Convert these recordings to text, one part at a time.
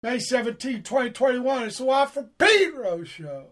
May 17, 2021. It's the Watt from Pedro show.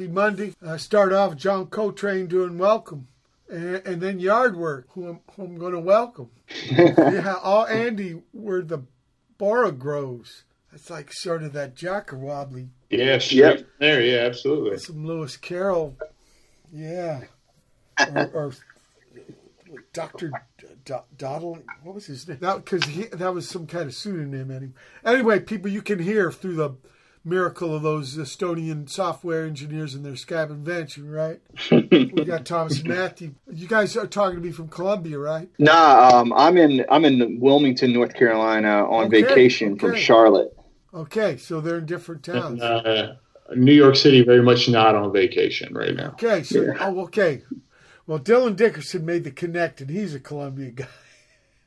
Happy Monday. Uh, start off John Coltrane doing welcome. And, and then Yardwork, who I'm, who I'm going to welcome. yeah, all Andy were the Borough It's like sort of that Jabberwocky. Yeah, straight yep. there. Yeah, absolutely. Some Lewis Carroll. Yeah. or, or Dr. Doddle. What was his name? That because that was some kind of pseudonym. Anyway, anyway, people, you can hear through the miracle of those Estonian software engineers and their scab invention, right? we got Thomas and Matthew. You guys are talking to me from Columbia, right? Nah, um, I'm in I'm in Wilmington, North Carolina, on okay, vacation okay. from Charlotte. Okay, so they're in different towns. Uh, New York City, very much not on vacation right now. Okay, so yeah. oh, okay. Well, Dylan Dickerson made the connect, and he's a Columbia guy.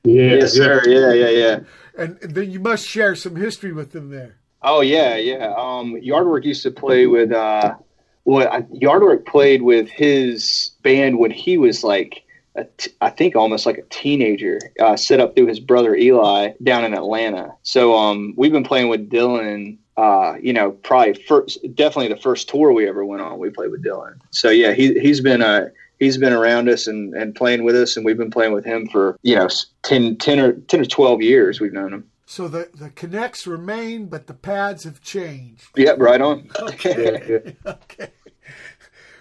Yeah, yes, sir. Yeah, yeah, yeah. And, and then you must share some history with them there. Oh yeah, yeah. Um, Yardwork used to play with. Uh, well, Yardwork played with his band when he was like, I think almost like a teenager. Uh, set up through his brother Eli down in Atlanta. So um, we've been playing with Dylan. Uh, you know, probably first, definitely the first tour we ever went on. We played with Dylan. So yeah, he he's been a he's been around us and, and playing with us, and we've been playing with him for you know 10, 10 or ten or twelve years. We've known him. So the, the connects remain, but the pads have changed. Yep, right on. Okay. okay.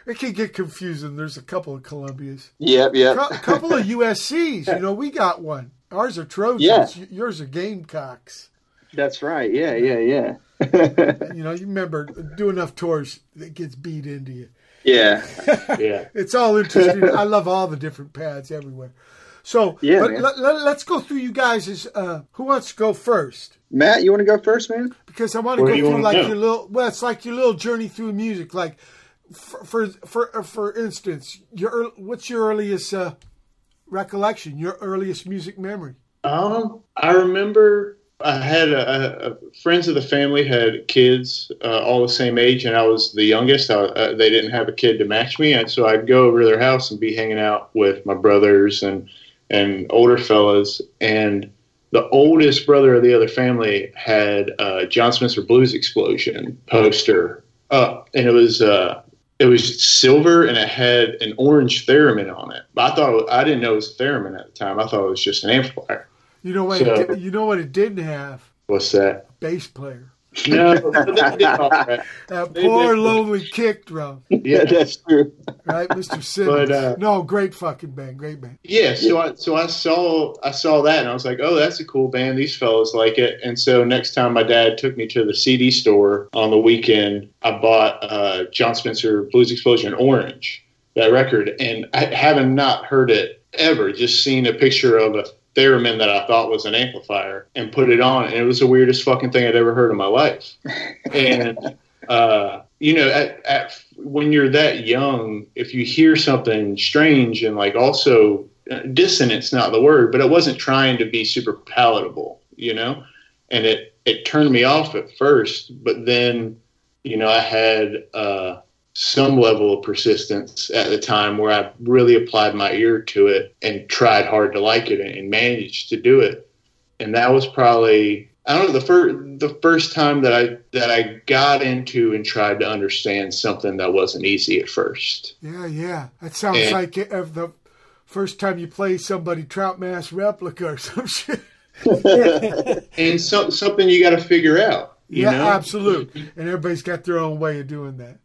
It can get confusing. There's a couple of Columbias. Yep, yep. A couple of USCs. You know, we got one. Ours are Trojans. Yeah. Yours are Gamecocks. That's right. Yeah, yeah, yeah. you know, you remember do enough tours that gets beat into you. Yeah. yeah. It's all interesting. I love all the different pads everywhere. So, yeah, but let, us let, go through you guys. Uh, who wants to go first? Matt, you want to go first, man? Because I want to go through like your little. Well, it's like your little journey through music. Like, for for for, uh, for instance, your what's your earliest uh, recollection? Your earliest music memory? Um, I remember I had a, a, friends of the family had kids uh, all the same age, and I was the youngest. I, uh, they didn't have a kid to match me, and so I'd go over to their house and be hanging out with my brothers and and older fellas. And the oldest brother of the other family had a Jon Spencer Blues Explosion poster up, and it was uh, it was silver and it had an orange theremin on it. But I thought was, I didn't know it was a theremin at the time. I thought it was just an amplifier. You know what? So, it, you know what it didn't have. What's that? Bass player. No, that poor lonely kick drum. Yeah, that's true. Right, Mr. Simins. But, uh, no, great fucking band, great band. Yeah, so I so I saw I saw that and I was like, oh, that's a cool band. These fellows like it. And so next time my dad took me to the CD store on the weekend, I bought uh, Jon Spencer Blues Explosion Orange that record, and I haven't not heard it ever. Just seen a picture of theremin that I thought was an amplifier and put it on, and it was the weirdest fucking thing I'd ever heard in my life. and uh, you know, at, at, when you're that young, if you hear something strange and like also uh, dissonance, not the word, but it wasn't trying to be super palatable, you know, and it it turned me off at first, but then you know I had. Uh, some level of persistence at the time where I really applied my ear to it and tried hard to like it and managed to do it. And that was probably I don't know the first the first time that I that I got into and tried to understand something that wasn't easy at first. Yeah, yeah, that sounds and, like if the first time you play somebody Trout Mask replica or some shit. and so, something you got to figure out. yeah, know? absolutely. And everybody's got their own way of doing that.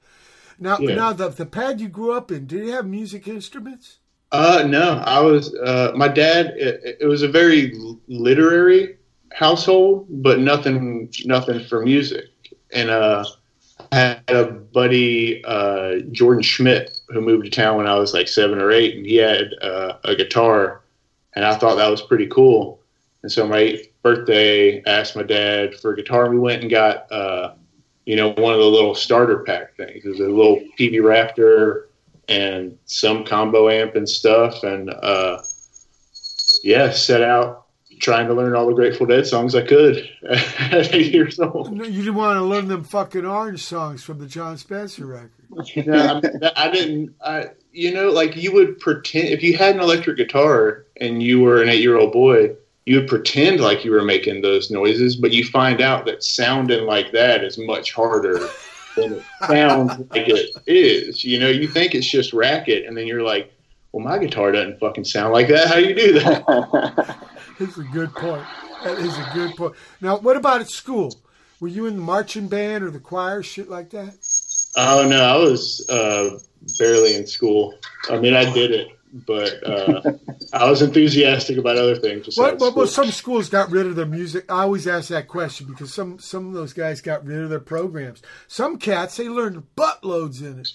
Now, yeah. now the the pad you grew up in, did it have music instruments? Uh, no, I was uh, my dad. It, it, was a very literary household, but nothing nothing for music. And uh, I had a buddy, uh, Jordan Schmidt, who moved to town when I was like seven or eight, and he had uh, a guitar, and I thought that was pretty cool. And so my eighth birthday, I asked my dad for a guitar, and we went and got uh, you know, one of the little starter pack things. There's a little Peavey Raptor and some combo amp and stuff. And uh, yeah, set out trying to learn all the Grateful Dead songs I could at eight years old. You didn't want to learn them fucking orange songs from the Jon Spencer record. yeah, I, I didn't. I you know, like you would pretend if you had an electric guitar and you were an eight-year-old boy you would pretend like you were making those noises, but you find out that sounding like that is much harder than it sounds like it is. You know, you think it's just racket, and then you're like, well, my guitar doesn't fucking sound like that. How do you do that? That's a good point. That is a good point. Now, what about at school? Were you in the marching band or the choir, shit like that? Oh no, I was uh, barely in school. I mean, I did it, but uh, I was enthusiastic about other things. What, what, well, some schools got rid of their music. I always ask that question because some some of those guys got rid of their programs. Some cats they learned buttloads in it.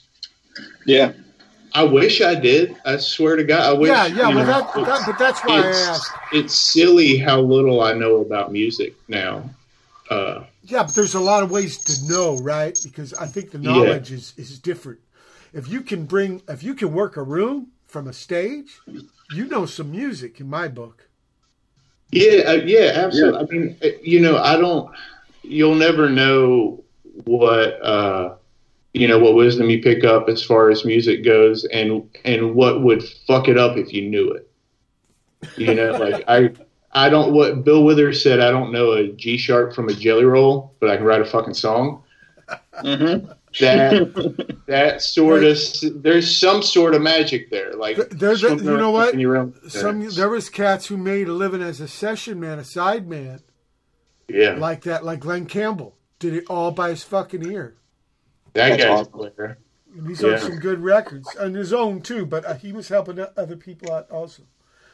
Yeah. I wish I did. I swear to God, I wish. Yeah, yeah, but, that, that, but that's why I asked. It's silly how little I know about music now. Uh, yeah, but there's a lot of ways to know, right? Because I think the knowledge yeah. is, is different. If you can bring, if you can work a room from a stage, you know some music in my book. Yeah, uh, yeah, absolutely. Yeah. I mean, uh, you know, I don't. You'll never know what uh, you know what wisdom you pick up as far as music goes, and and what would fuck it up if you knew it. You know, like I I don't what Bill Withers said. I don't know a G sharp from a Jelly Roll, but I can write a fucking song. Mm-hmm. That that sort of there's some sort of magic there. Like there's a, you know what some there was cats who made a living as a session man, a side man. Yeah, like that. Like Glen Campbell did it all by his fucking ear. That That's guy's awesome. He's yeah. on some good records on his own too, but uh, he was helping other people out also,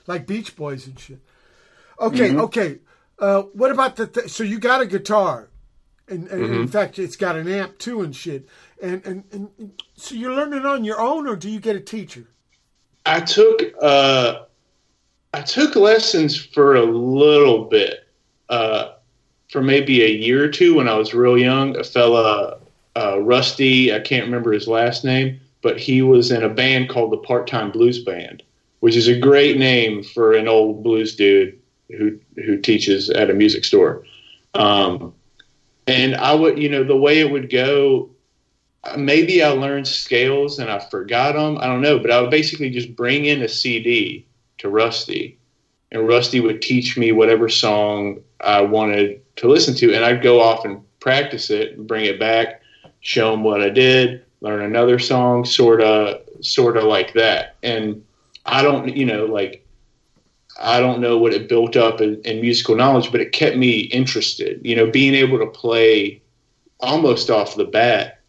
like Beach Boys and shit. Okay, mm-hmm. okay. Uh, what about the? Th- so you got a guitar, and, and mm-hmm. in fact, it's got an amp too and shit. And, and and so you're learning on your own, or do you get a teacher? I took uh, I took lessons for a little bit, uh, for maybe a year or two when I was real young. A fella, uh, Rusty, I can't remember his last name, but he was in a band called the Part Time Blues Band, which is a great name for an old blues dude who who teaches at a music store. Um, and I would, you know, the way it would go, maybe I learned scales and I forgot them. I don't know, but I would basically just bring in a CD to Rusty, and Rusty would teach me whatever song I wanted to listen to, and I'd go off and practice it bring it back, show him what I did, learn another song, sort of, sort of like that. And I don't, you know, like I don't know what it built up in, in, musical knowledge, but it kept me interested. You know, being able to play almost off the bat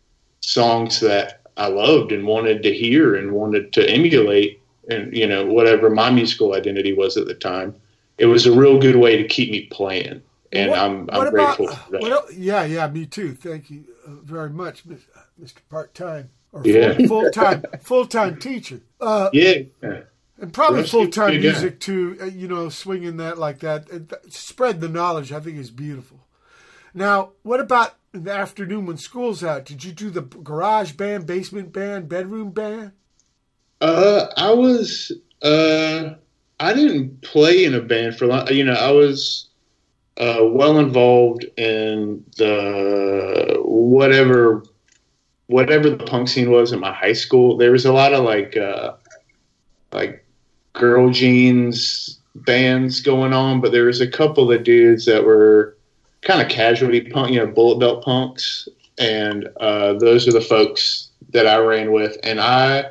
songs that I loved and wanted to hear and wanted to emulate, and you know, whatever my musical identity was at the time, it was a real good way to keep me playing. And what, I'm, I'm grateful about, for that. What, yeah, yeah, me too. Thank you uh, very much, Mr. Part Time or yeah. full time full time teacher. Uh, yeah. And probably full time music too. Uh, you know, swinging that like that, spread the knowledge. I think is beautiful. Now, what about in the afternoon when school's out? Did you do the garage band, basement band, bedroom band? Uh, I was. Uh, I didn't play in a band for long. You know, I was uh, well involved in the whatever whatever the punk scene was in my high school. There was a lot of like uh, like girl jeans bands going on, but there was a couple of dudes that were kind of casualty punk, you know, bullet belt punks, and uh, those are the folks that I ran with, and I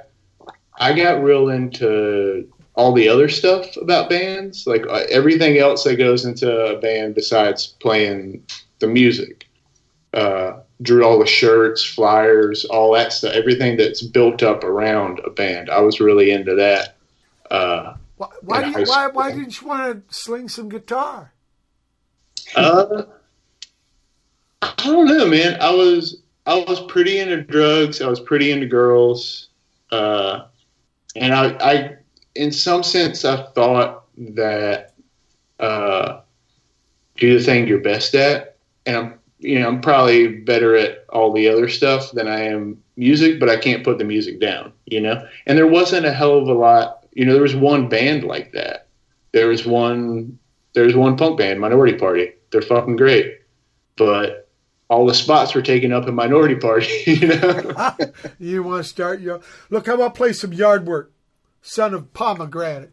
I got real into all the other stuff about bands, like uh, everything else that goes into a band besides playing the music. Uh, drew all the shirts, flyers, all that stuff, everything that's built up around a band. I was really into that. Uh, why, why, you, why, why, didn't you want to sling some guitar? Uh, I don't know, man. I was I was pretty into drugs. I was pretty into girls, uh, and I, I, in some sense, I thought that uh, do the thing you're best at, and I'm you know I'm probably better at all the other stuff than I am music, but I can't put the music down, you know. And there wasn't a hell of a lot you know, there was one band like that. There was one. There's one punk band, Minority Party. They're fucking great, but all the spots were taken up in Minority Party. You know. you want to start your look? How about play some Yardwork, son of pomegranate.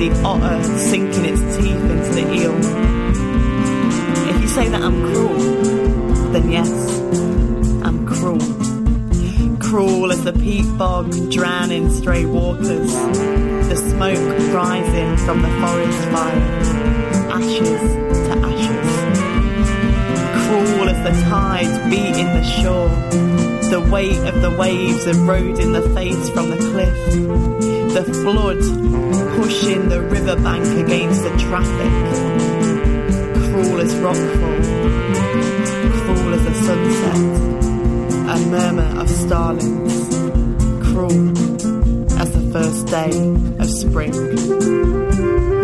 the otter sinking its teeth into the eel. If you say that I'm cruel, then yes, I'm cruel. Cruel as the peat bog drowning stray waters, the smoke rising from the forest fire, ashes to ashes. Cruel as the tides beating the shore the weight of the waves eroding the face from the cliff, the flood pushing the riverbank against the traffic. Cruel as rockfall, cruel as the sunset, a murmur of starlings, cruel as the first day of spring.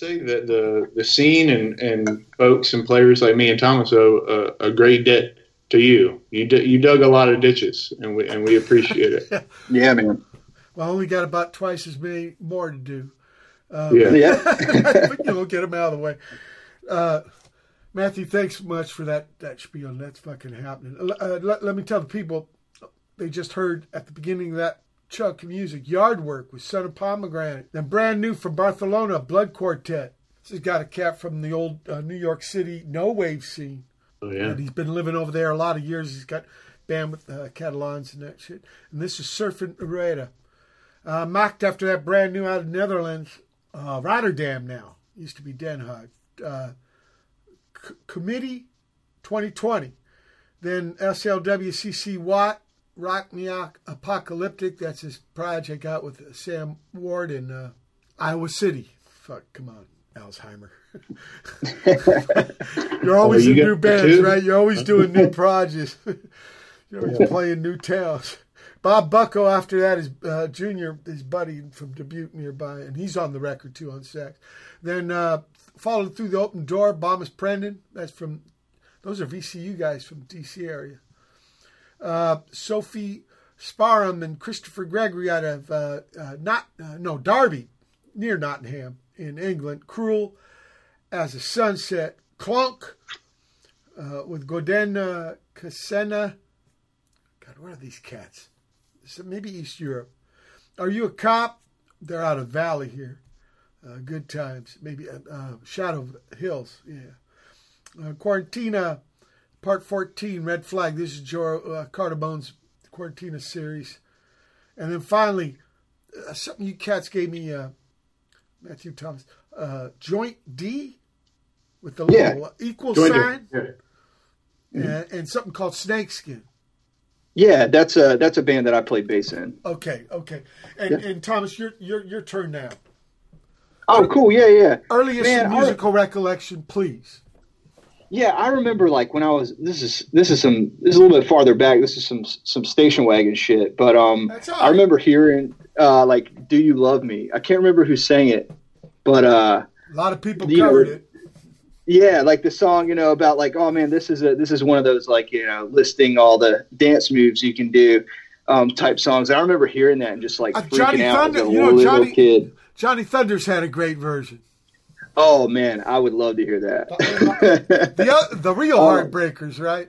Say that the, the scene and, and folks and players like me and Thomas owe a, a great debt to you. You d- you dug a lot of ditches, and we and we appreciate it. Yeah, man. Well, we got about twice as many more to do. yeah. Yeah. but you know, get them out of the way. Uh, Matthew, thanks much for that that spiel. That's fucking happening. Uh, let, let me tell the people they just heard at the beginning of that chunk of music, Yard Work with Son of Pomegranate. Then brand new from Barcelona, Blood Quartet. This has got a cat from the old uh, New York City no wave scene. Oh, yeah. And he's been living over there a lot of years. He's got band with uh, Catalans and that shit. And this is Surfing Rueda. Uh, Macht after that brand new out of Netherlands, uh, Rotterdam now. Used to be Den Haag. Uh, C- Kumite 2020. Then SLWCC Watt, Rock Me Apocalyptic. That's his project out with Sam Ward in uh, Iowa City. Fuck, come on, Alzheimer. You're always you in new bands, two? right? You're always doing new projects. You're always playing new towns. Bob Bucko, after that, is uh, Junior, his buddy from Dubuque nearby, and he's on the record too on sax. Then uh, followed through the open door, Bomis Prendin. That's from, those are VCU guys from DC area. Uh, Sophie Sparham and Christopher Gregory out of uh, uh, not uh, no Derby, near Nottingham in England. Cruel as a sunset. Klonk uh, with Godene Khasene. God, where are these cats? So maybe East Europe. Are you a cop? They're out of Valley here. Uh, good times. Maybe Shadow Hills. Yeah. Quarentina, part 14, Red Flag. This is Joe uh, Cardamone's Quarentina series. And then finally, uh, something you cats gave me, uh, Matthew Thomas, uh, joint D with the Yeah. little equal Joined sign Yeah. and, and something called Snakeskin. Yeah, that's a that's a band that I played bass in. Okay, okay. And, Yeah. and Thomas, your your your turn now. Oh, cool. Yeah, yeah. Earliest Man, I- musical recollection, please. Yeah, I remember like when I was this is this is some this is a little bit farther back. This is some some station wagon shit. But um I remember hearing uh like Do You Love Me? I can't remember who sang it. But uh A lot of people You know, covered it. yeah, like the song, you know, about like, oh man, this is a this is one of those like, you know, listing all the dance moves you can do um type songs. I remember hearing that and just like Uh, freaking Johnny out Thunder- as a you know, little Johnny- kid. Johnny Thunders had a great version. Oh man, I would love to hear that. The the real Oh. heartbreakers, right?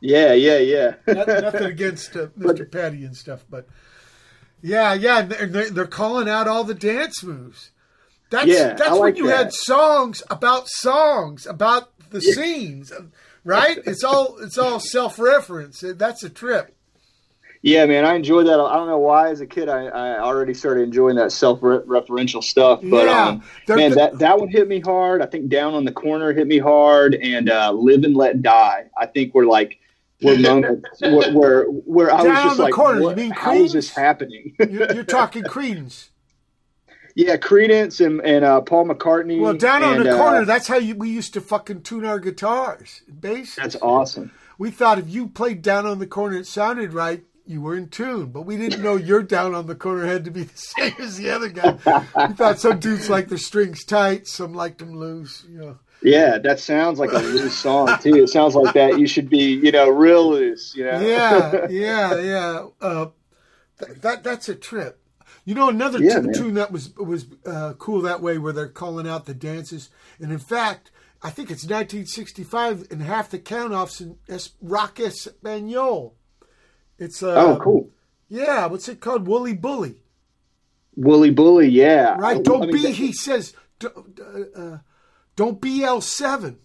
yeah, yeah, yeah. Not, nothing against uh, Mr. Petty and stuff, but yeah, yeah, they're, they're, calling out all the dance moves. That's Yeah, that's I when like you that. had songs about songs about the scenes, right? It's all it's all self reference. That's a trip. Yeah, man, I enjoyed that. I don't know why, as a kid, I, I already started enjoying that self-referential stuff. But Yeah, um, man, that that one hit me hard. I think "Down on the Corner" hit me hard, and uh, "Live and Let Die." I think we're like were moments where where, where I Down was on just the like, Corner, what, "How is this happening?" You're, you're talking Creedence. yeah, Creedence and and uh, Paul McCartney. Well, down on and, the uh, corner, that's how you, we used to fucking tune our guitars, bass. that's awesome. We thought if you played down on the corner, it sounded right. You were in tune, but we didn't know your down on the corner had to be the same as the other guy. We thought some dudes like their strings tight, some liked them loose. You know, Yeah, that sounds like a loose song too. It sounds like that you should be, you know, real loose. You know? yeah, yeah, yeah. Uh, th- that that's a trip. You know, another Yeah, man. tune that was was uh, cool that way, where they're calling out the dances, and in fact, I think it's 1965, and half the count-offs in es- Rock Espanol. It's uh, oh, cool. Yeah, what's it called? Wooly Bully. Wooly Bully, yeah. Right. Don't I mean, be. that- he says. Don't, uh, uh, don't be L seven.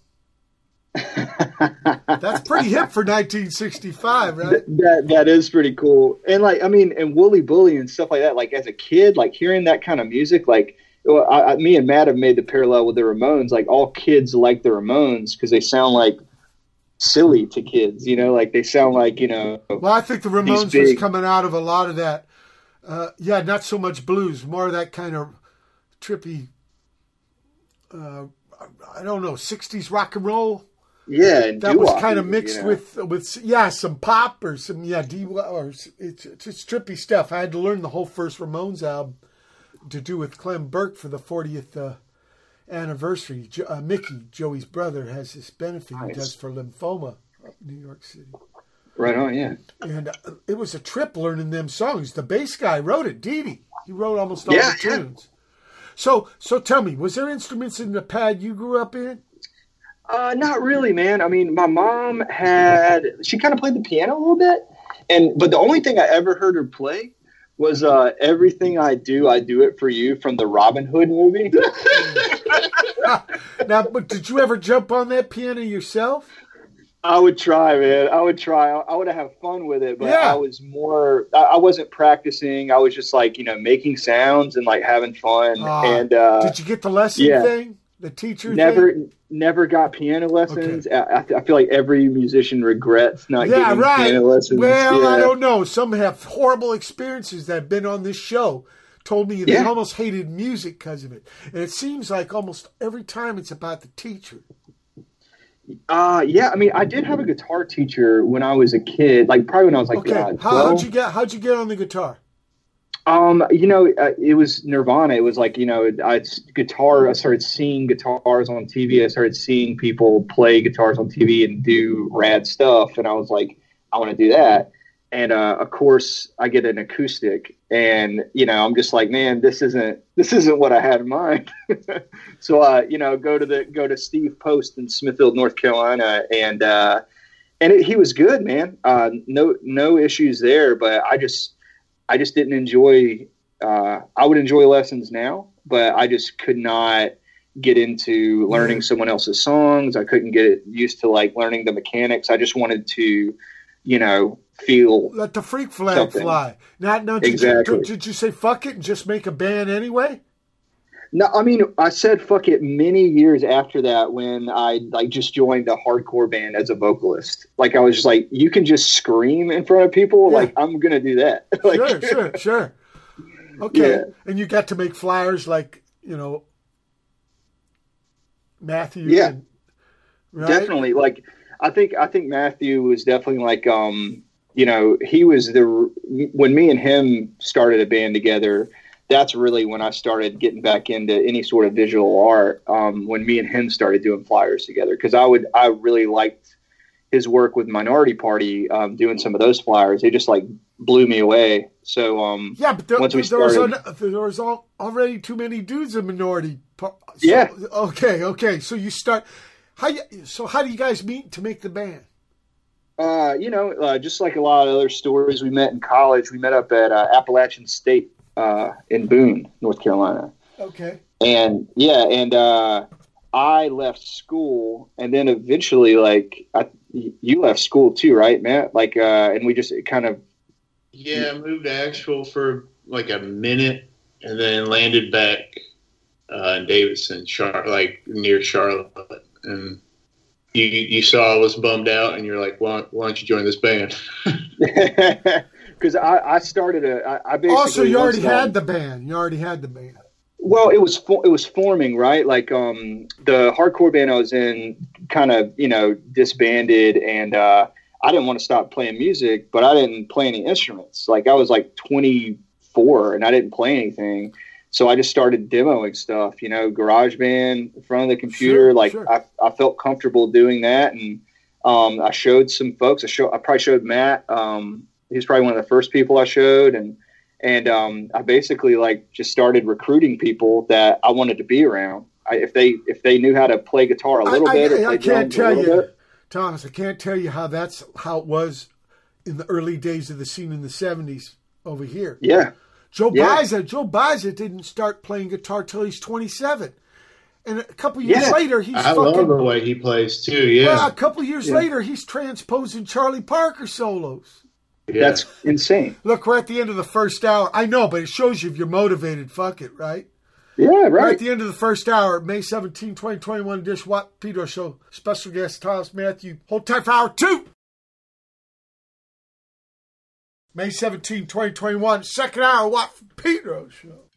That's pretty hip for 1965, right? that that is pretty cool. And like, I mean, and Wooly Bully and stuff like that. Like as a kid, like hearing that kind of music, like I, I, me and Matt have made the parallel with the Ramones. Like all kids like the Ramones because they sound like silly to kids. You know, like they sound like you know. Well, I think the Ramones was coming out of a lot of that. Uh, yeah, not so much blues, more of that kind of trippy. Uh, I don't know, 60s rock and roll. Yeah, and That was kind of mixed you know? with with yeah, some pop or some yeah, D or s- it's it's trippy stuff. I had to learn the whole first Ramones album to do with Clem Burke for the 40th uh, anniversary. Jo- uh, Mickey, Joey's brother, has this benefit he does for lymphoma New York City. right on. Yeah, And uh, it was a trip learning them songs. The bass guy wrote it, Dee Dee. He wrote almost all Yeah, the yeah. tunes. So, so tell me, was there instruments in the pad you grew up in? Uh, not really, man. I mean, my mom had she kind of played the piano a little bit, and but the only thing I ever heard her play was uh, "Everything I Do, I Do It for You" from the Robin Hood movie. Now, but did you ever jump on that piano yourself? I would try, man. I would try. I would have fun with it, but Yeah. I was more. I I wasn't practicing. I was just like you know making sounds and like having fun. Ah, and uh, did you get the lesson yeah. thing? The teacher never thing? Never got piano lessons. I, I I feel like every musician regrets not Yeah, getting right. piano lessons. Well, I don't know. Some have horrible experiences that have been on this show. Told me they Yeah. almost hated music because of it. And it seems like almost every time it's about the teacher. Uh, yeah, I mean, I did have a guitar teacher when I was a kid, like probably when I was like Okay, uh, how, how'd you get? How'd you get on the guitar? Um, you know, uh, it was Nirvana. It was like you know, I guitar. I started seeing guitars on TV. I started seeing people play guitars on TV and do rad stuff, and I was like, I want to do that. And uh, of course, I get an acoustic, and you know, I'm just like, man, this isn't this isn't what I had in mind. so, uh, you know, go to the go to Steve Post in Smithfield, North Carolina, and uh, and it, he was good, man. Uh, no no issues there, but I just I just didn't enjoy. Uh, I would enjoy lessons now, but I just could not get into learning Yeah. someone else's songs. I couldn't get used to like learning the mechanics. I just wanted to, you know, feel. Let the freak flag Something. fly. Not no. Did, Exactly. you, did you say fuck it and just make a band anyway? No, I mean, I said fuck it many years after that when I like just joined a hardcore band as a vocalist. Like I was just like, you can just scream in front of people. Yeah. Like I'm gonna do that. like, sure, sure, sure. Okay, Yeah. and you got to make flyers like you know Matthew. Yeah. and- right? definitely like i think i think matthew was definitely like um you know he was the when me and him started a band together that's really when i started getting back into any sort of visual art um when me and him started doing flyers together because i would i really liked his work with minority party um doing some of those flyers they just like blew me away so um Yeah, but there, Once we there was started- an, there was al- already too many dudes in minority. par- So, Yeah. Okay. Okay. So you start. How you, so how do you guys meet to make the band? Uh, you know, uh, just like a lot of other stories, we met in college. We met up at uh, Appalachian State uh, in Boone, North Carolina. Okay. And yeah, and uh, I left school, and then eventually, like, I, you left school too, right, Matt? Like, uh, and we just kind of Yeah, I moved to Asheville for like a minute, and then landed back uh, in Davidson, Char- like near Charlotte. And you you saw I was bummed out, and you're like, "Why, why don't you join this band?" because I, I started a I, I basically Also, you already um, had the band. You already had the band. Well, it was it was forming right. Like um, the hardcore band I was in, kind of you know disbanded, and uh, I didn't want to stop playing music, but I didn't play any instruments. Like I was like 24, and I didn't play anything, so I just started demoing stuff. You know, garage band in front of the computer. Sure, like sure. I, I felt comfortable doing that, and um, I showed some folks. I show I probably showed Matt. Um, he was probably one of the first people I showed, and and um, I basically like just started recruiting people that I wanted to be around. I, if they if they knew how to play guitar a little I, bit, I, play I can't tell you, bit. Thomas. I can't tell you how that's how it was in the early days of the scene in the '70s over here. Yeah, Joe Yeah. Baiza, Joe Baiza didn't start playing guitar till he's 27, and a couple years Yeah. later he's I fucking. love the way he plays too. Yeah, well, a couple years Yeah. later he's transposing Charlie Parker solos. Yeah. that's insane. Look, we're at the end of the first hour. I know, but it shows you if you're motivated. Fuck it, right? Yeah, right. We're at the end of the first hour, May 17, 2021, Dish Watt Pedro Show. Special guest Thomas Matthew. Hold tight for hour two. May 17, 2021, second hour, Watt Pedro Show.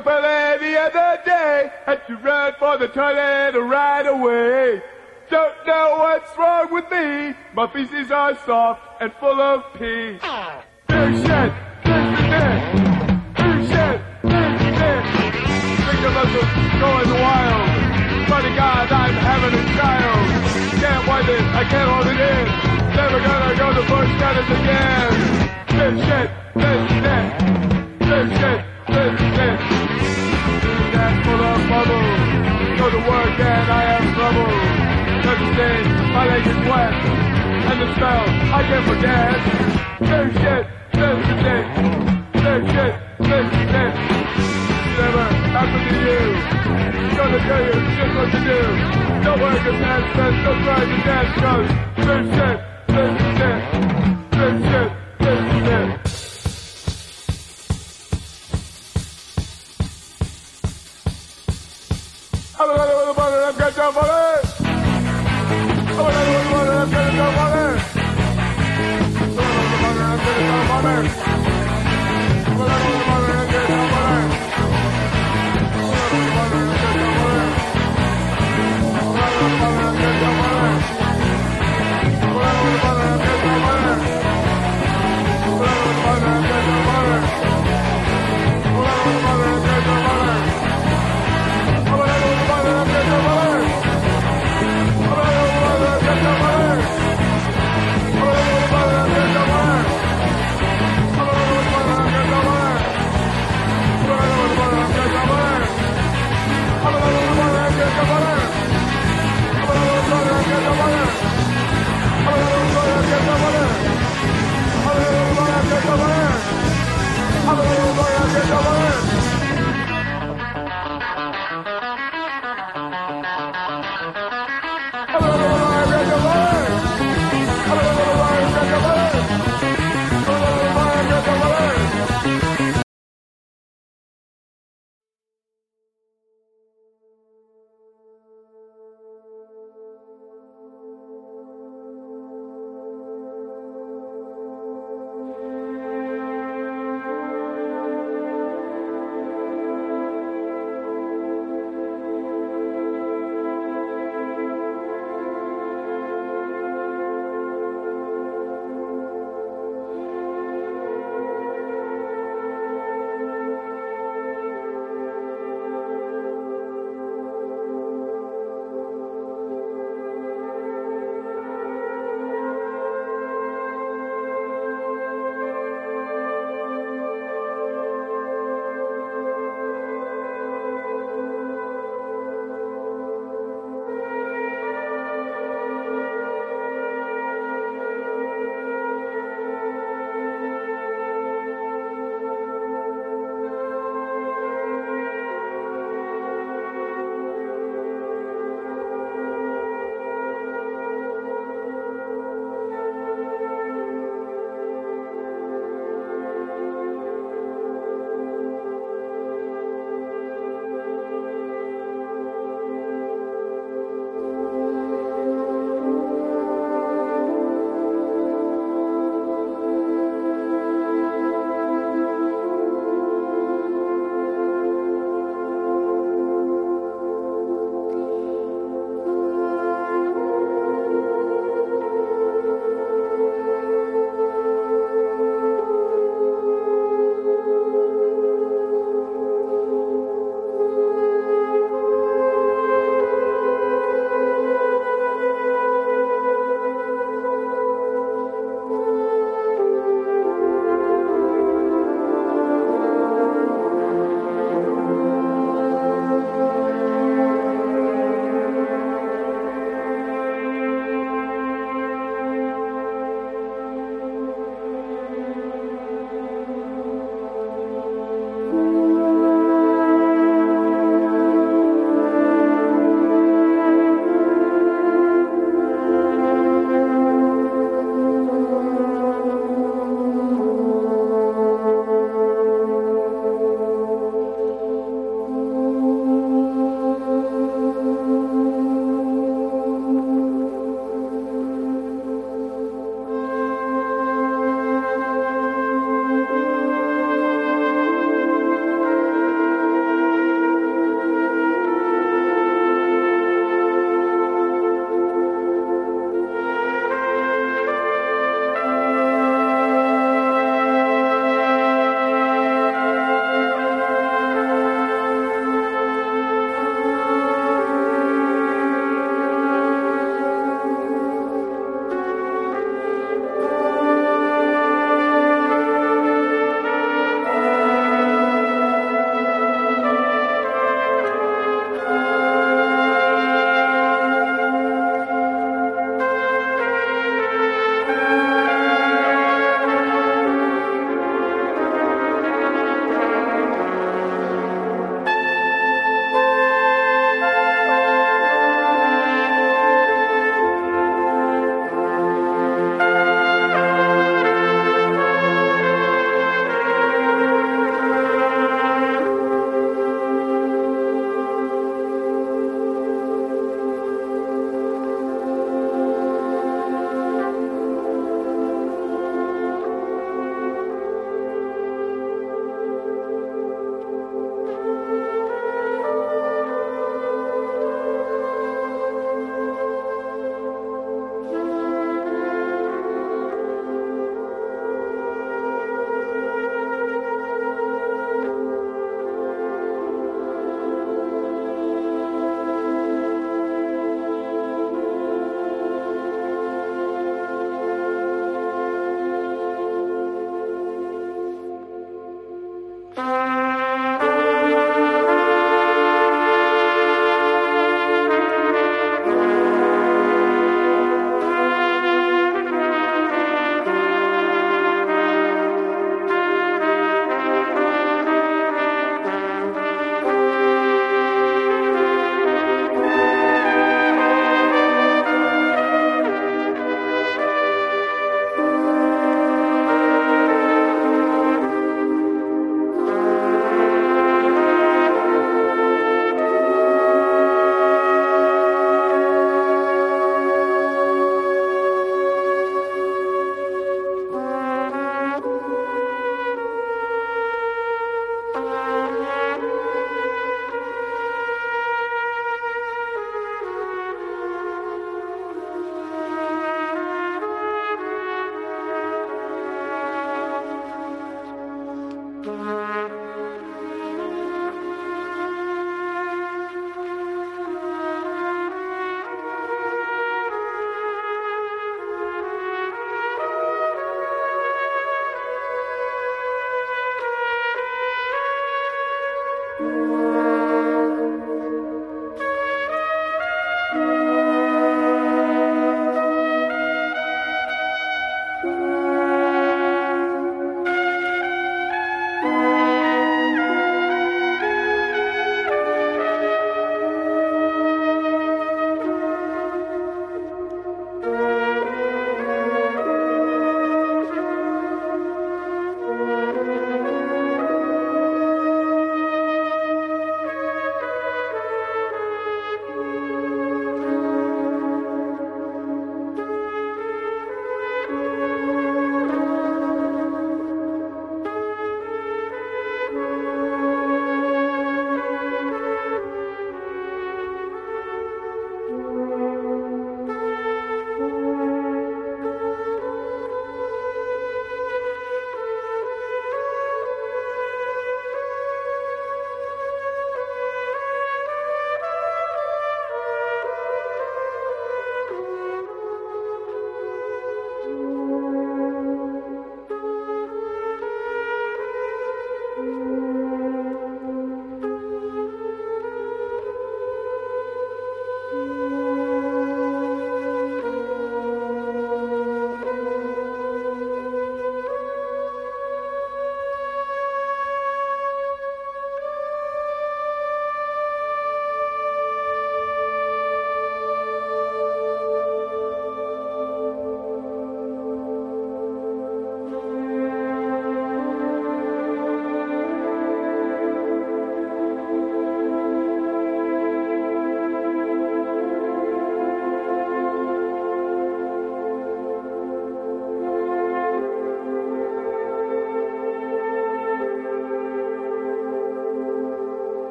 up early the other day, had to run for the toilet right away. Don't know what's wrong with me, my feces are soft and full of pee. Big shit, big shit, big shit, big shit. Think of us going wild. Funny God, I'm having a child. Can't wipe it, I can't hold it in. Never gonna go to first Tennis again. Big shit, big shit, big shit, big shit trouble. Know the word and I am trouble. Know the stain, my leg is wet. And the spell, I can't forget. Same shit, same shit, same shit, same shit. Never happened to you. Gonna tell you just what to do. Don't way to pass, best, don't try to dance, cause same shit, same shit, same shit, same shit. I everybody, get down.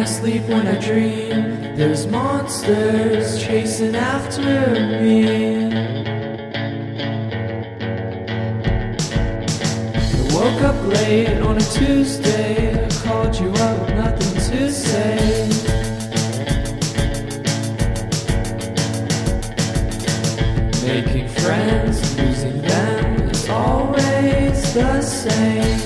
I sleep, when I dream, there's monsters chasing after me. I woke up late on a Tuesday, I called you up with nothing to say. Making friends, losing them, it's always the same.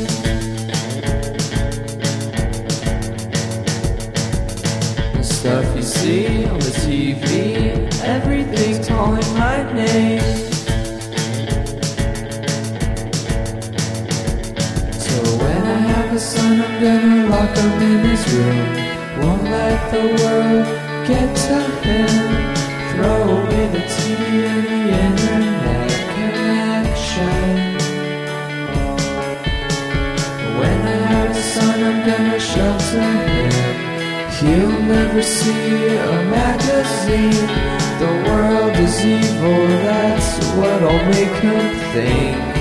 never see a magazine. The world is evil, that's what'll make her think.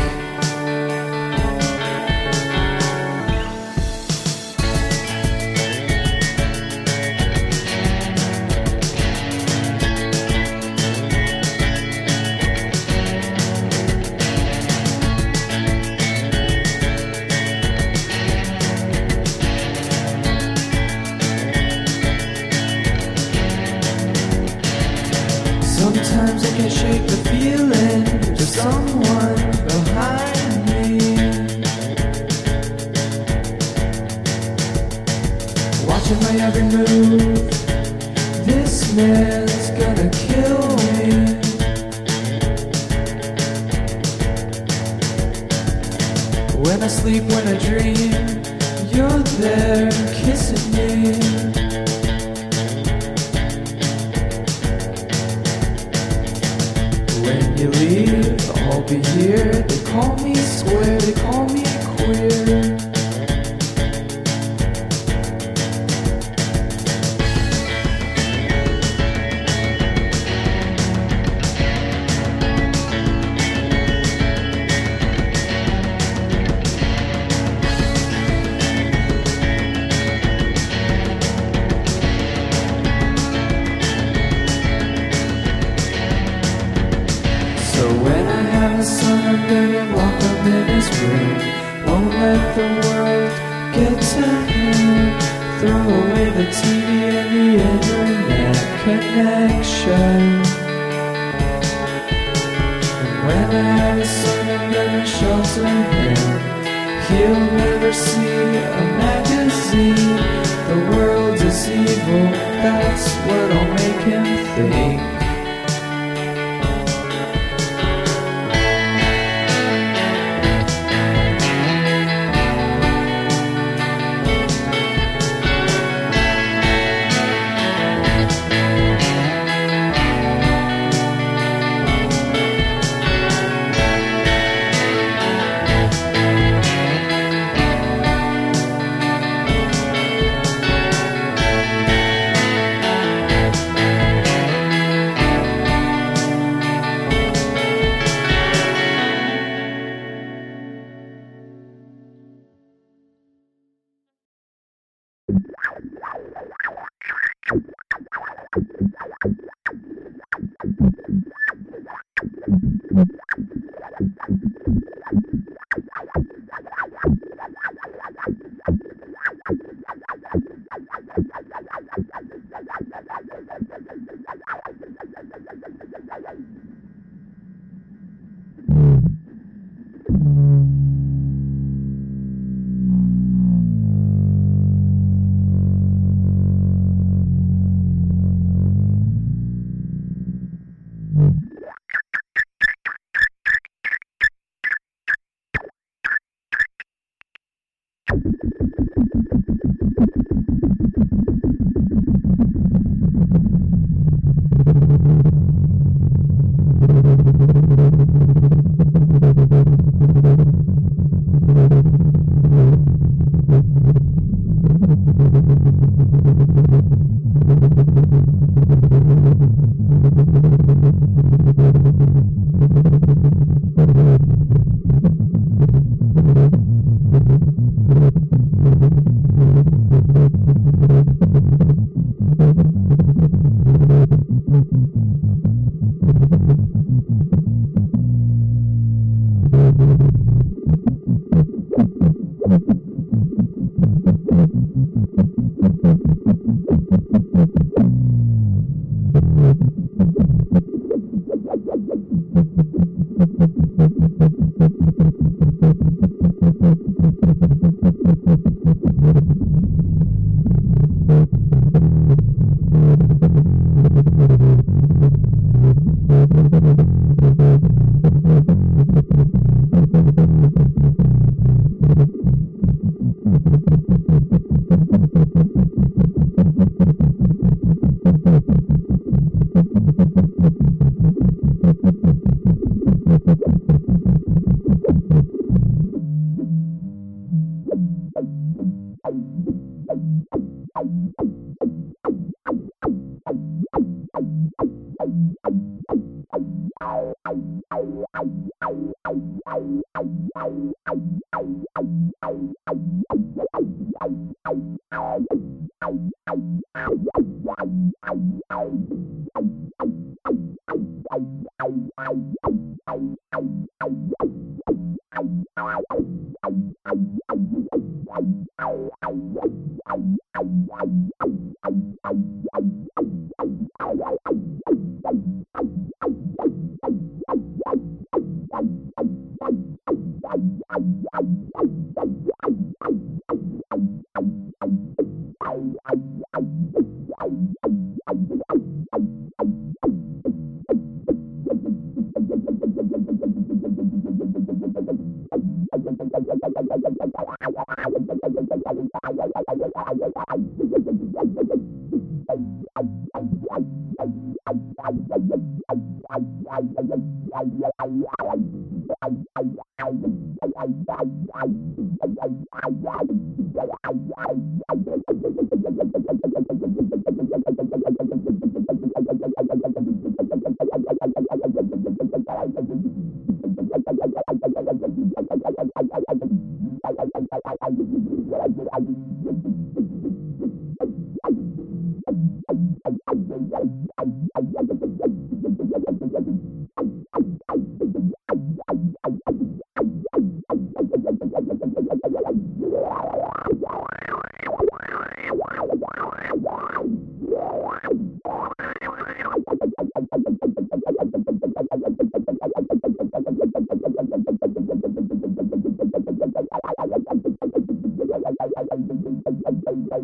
Who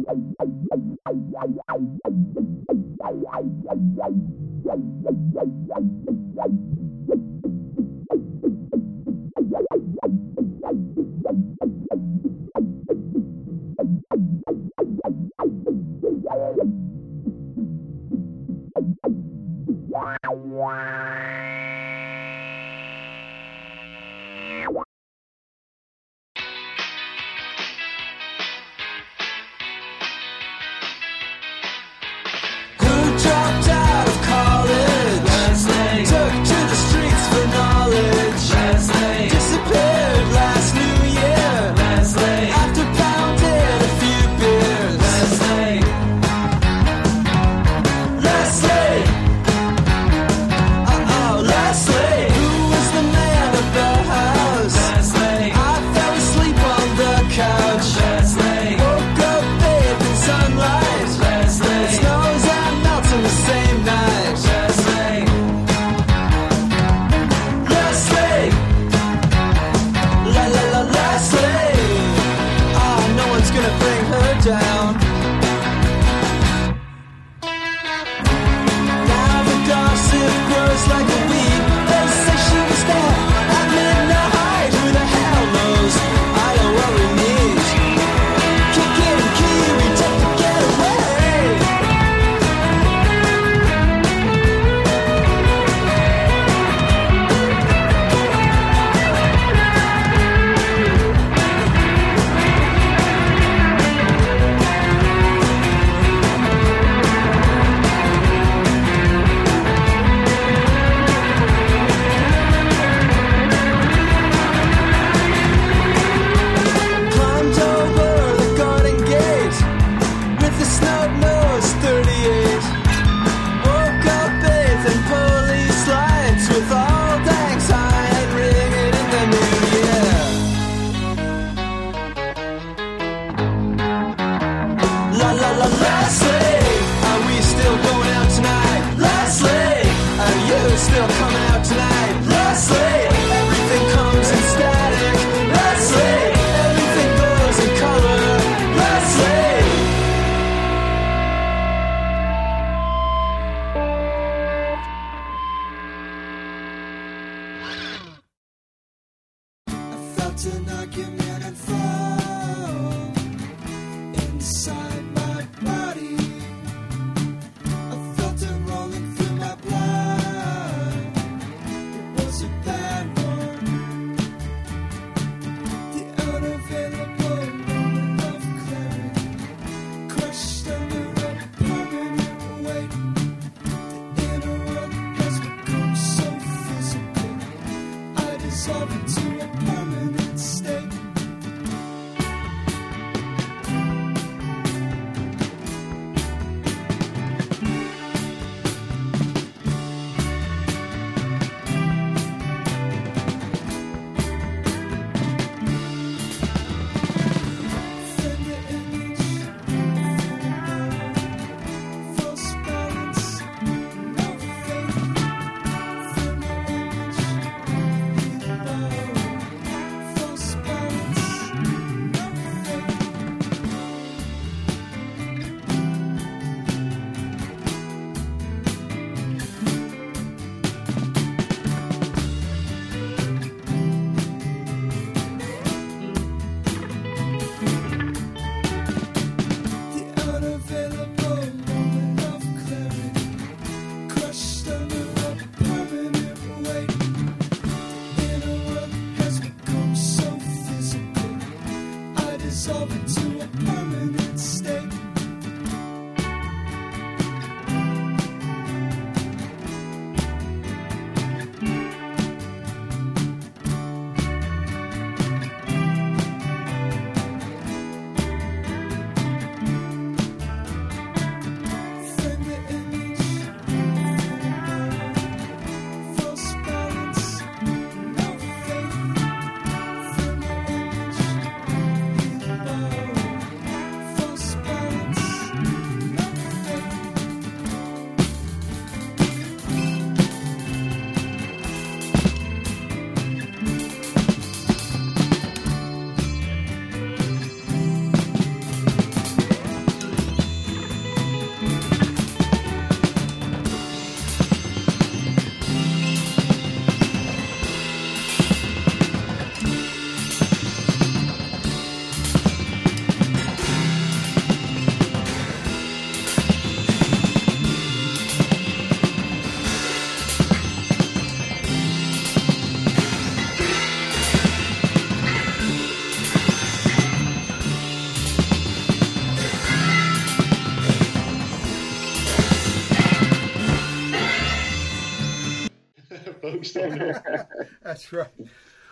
Folks don't. That's right.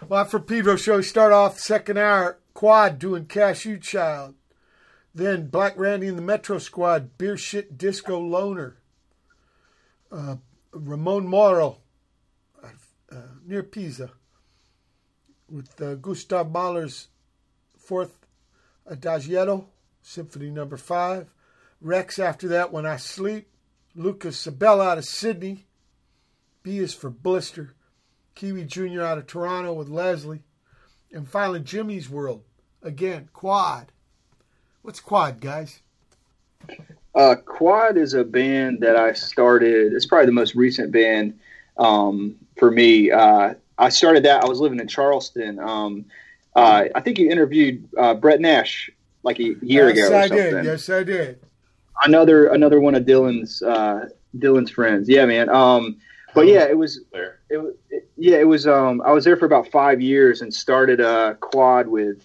Well, for Pedro show, start off second hour quad doing Cashew Child. Then Black Randy and the Metro Squad, Beer Shit Disco Loner. Uh, Ramon Moro, uh, near Pisa, with uh, Gustav Mahler's fourth Adagietto, Symphony Number Five. Rexx after that, When I Sleep. Lucas Abela out of Sydney. B is for Blister. Kiwi Jr. out of Toronto with Leslie. And finally, Jimmy's World. Again, Quad. What's Quad, guys? Uh, Quad is a band that I started. It's probably the most recent band um, for me. Uh, I started that. I was living in Charleston. Um, uh, I think you interviewed uh, Brett Nash like a year yes, ago. Or I did. Yes, I did. Another another one of Dylan's uh, Dylan's friends. Yeah, man. Um, but yeah, it was There. it, was- it, yeah, it was. Um, I was there for about five years and started a quad with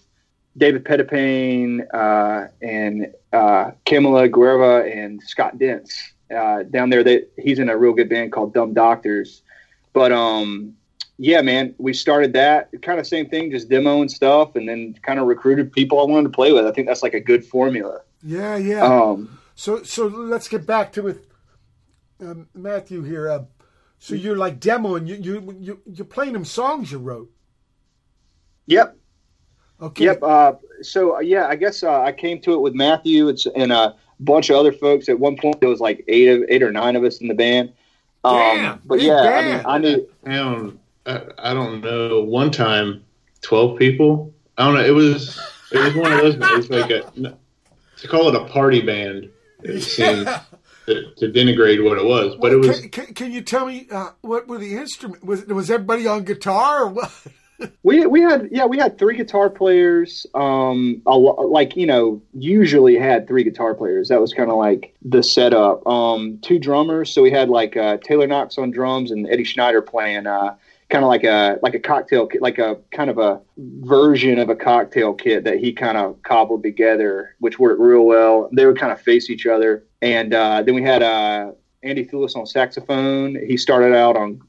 David Pettipain uh, and uh, Kamala Guerra and Scott Dents uh, down there. That he's in a real good band called Dumb Doctors. But um, yeah, man, we started that kind of same thing, just demoing stuff, and then kind of recruited people I wanted to play with. I think that's like a good formula. Yeah, yeah. Um, So, so let's get back to with um, Matthew here. Uh, so you're like demoing. You you you you're playing them songs you wrote. yep, Okay. Yep. Uh, so uh, yeah, I guess uh, I came to it with Matthew and, and a bunch of other folks. At one point, there was like eight of eight or nine of us in the band. Um, Damn, but big yeah, I mean, I knew. Down, I, I don't know. One time, twelve people. I don't know. It was it was one of those. It's like a to call it a party band. It seems to, to denigrate what it was, but it was. Can, can, can you tell me uh, what were the instrument? Was was everybody on guitar or what? We we had yeah we had three guitar players. Um, a, like you know usually had three guitar players. That was kind of like the setup. Um, two drummers. So we had like uh, Taylor Knox on drums and Eddie Schneider playing. Uh, kind of like a like a cocktail like a kind of a version of a cocktail kit that he kind of cobbled together, which worked real well. They would kind of face each other, and uh, then we had uh, Andy Thulis on saxophone. He started out on.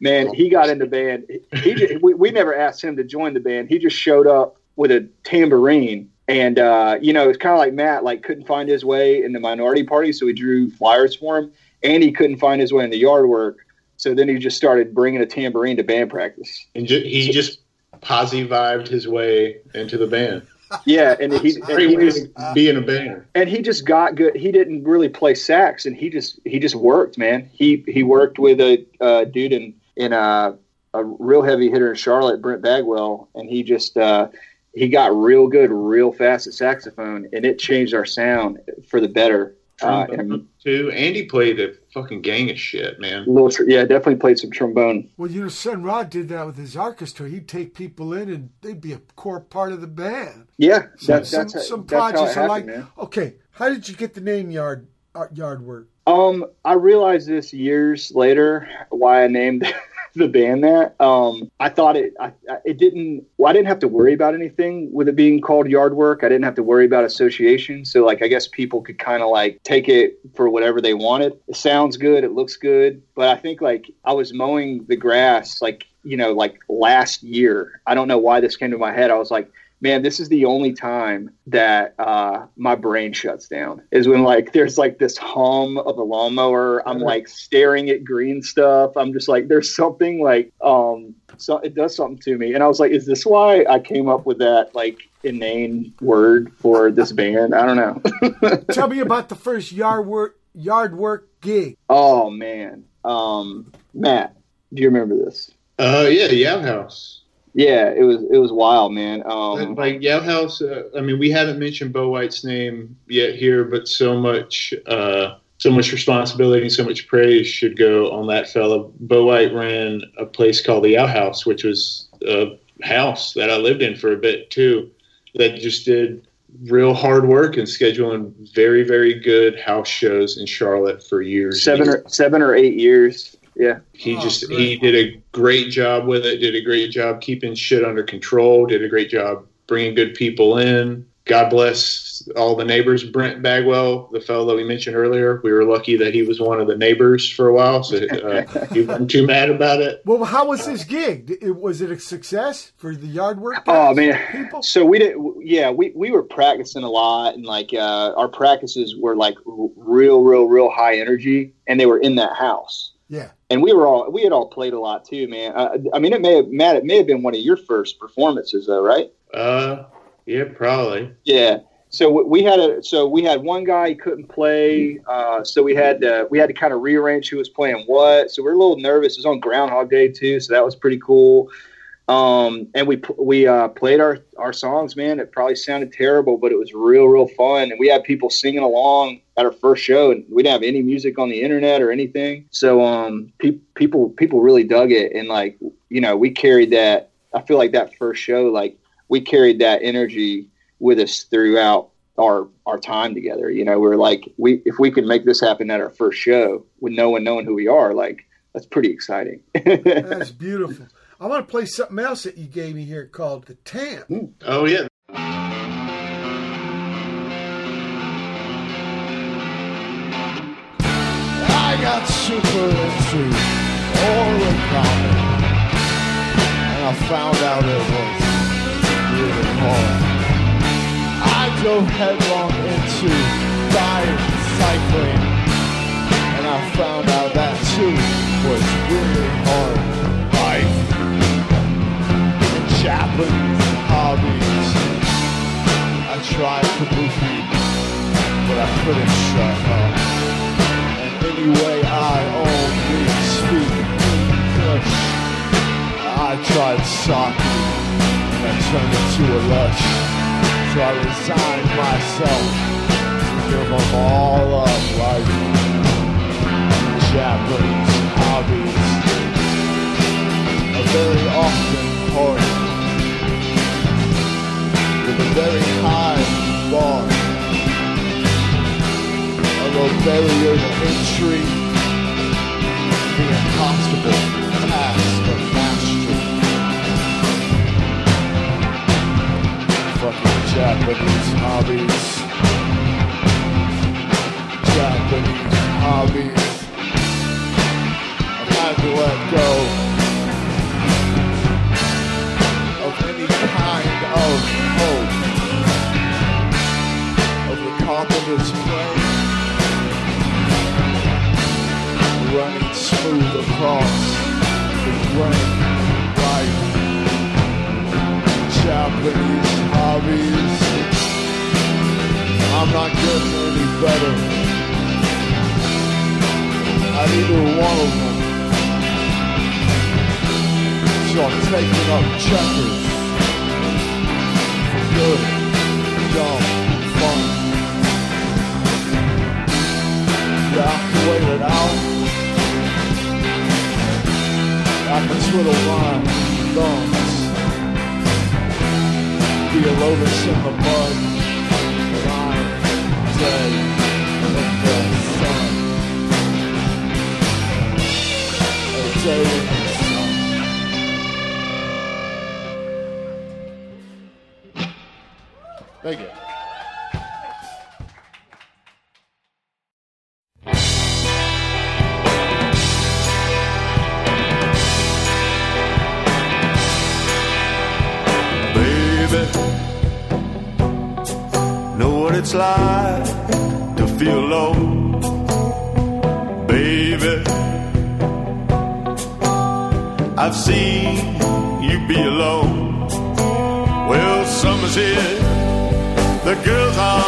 Man, he got in the band. He ju- we, we never asked him to join the band. He just showed up with a tambourine, and uh, you know it's kind of like Matt, like couldn't find his way in the minority party, so we drew flyers for him. And he couldn't find his way in the yard work, so then he just started bringing a tambourine to band practice. And ju- he just posse vibed his way into the band. Yeah, and he, and he way just to be in a band. and he just got good. He didn't really play sax, and he just he just worked, man. He he worked with a uh, dude in in a a real heavy hitter in Charlotte, Brent Bagwell, and he just uh, he got real good, real fast at saxophone, and it changed our sound for the better. Uh, and Trombone, too. Andy played a fucking gang of shit, man. little, yeah, definitely played some trombone. Well, you know, Sun Ra did that with his orchestra. He'd take people in and they'd be a core part of the band. Yeah, So that, some, that's, how- some that's how it projects are happened, like, man. okay, how did you get the name Yard uh, Yard Work? Um, I realized this years later why I named the band that. Um, I thought it, I, it didn't. Well, I didn't have to worry about anything with it being called yard work. I didn't have to worry about association. So, like, I guess people could kind of like take it for whatever they wanted. It sounds good. It looks good. But I think like I was mowing the grass, like you know, like last year. I don't know why this came to my head. I was like man, this is the only time that uh, my brain shuts down is when like there's like this hum of a lawnmower. I'm like staring at green stuff. I'm just like, there's something like, um, so it does something to me. And I was like, is this why I came up with that like inane word for this band? I don't know. Tell me about the first Yard Work Yard Work gig. oh man, um, Matt, do you remember this? Uh, yeah, Yow House. Yeah, it was it was wild, man. Um, like Yow House. Uh, I mean, we haven't mentioned Bo White's name yet here, but so much, uh, so much responsibility and so much praise should go on that fella. Bo White ran a place called the Yow House, which was a house that I lived in for a bit too. That just did real hard work and scheduling very, very good house shows in Charlotte for years. Seven or seven or eight years. Yeah. He Oh, just great. he did a great job with it. Did a great job keeping shit under control. Did a great job bringing good people in. God bless all the neighbors. Brent Bagwell, the fellow that we mentioned earlier, we were lucky that he was one of the neighbors for a while, so uh, he wasn't too mad about it. Well, how was this gig? It, was it a success for the Yard Work? Oh man. people. So we did. Yeah, we, we were practicing a lot, and like uh, our practices were like real, real, real high energy, and they were in that house. Yeah. And we were all we had all played a lot too, man. Uh, I mean, it may have Matt. It may have been one of your first performances, though, right? Uh, yeah, probably. Yeah. So we had a so we had one guy he couldn't play, uh, so we had to, we had to kind of rearrange who was playing what. So we're a little nervous. It was on Groundhog Day too, so that was pretty cool. Um, and we we uh, played our our songs, man. It probably sounded terrible, but it was real real fun. And we had people singing along at our first show, and we didn't have any music on the internet or anything. So um, pe- people people really dug it, and like you know, we carried that. I feel like that first show, like we carried that energy with us throughout our our time together. You know, we're like we if we can make this happen at our first show with no one knowing who we are, like that's pretty exciting. That's beautiful. I want to play something else that you gave me here called the Tam. Oh yeah, I got super into origami, and I found out it was really hard. I drove headlong into diet cycling, and I found out that too was Japanese hobbies. I tried kabuki, but I couldn't shut up. And anyway, I only speak English. I tried sake, and I turned into a lush. So I resigned myself to give them all up like Japanese hobbies are very often very high bar. A low barrier to entry, the impossible task of mastery. Fucking Japanese hobbies. Japanese hobbies. I've had to let go. Carpenter's plane running smooth across the grain like Japanese hobbies. I'm not getting any better. At either one of them. So I'm taking up checkers. For good, dumb, Have to wait it out. I can twiddle my thumbs. Be a lotus in the dead in the sun. Day in the sun. Thank you. It's like to feel low, baby. I've seen you be alone. Well, summer's here, the girls are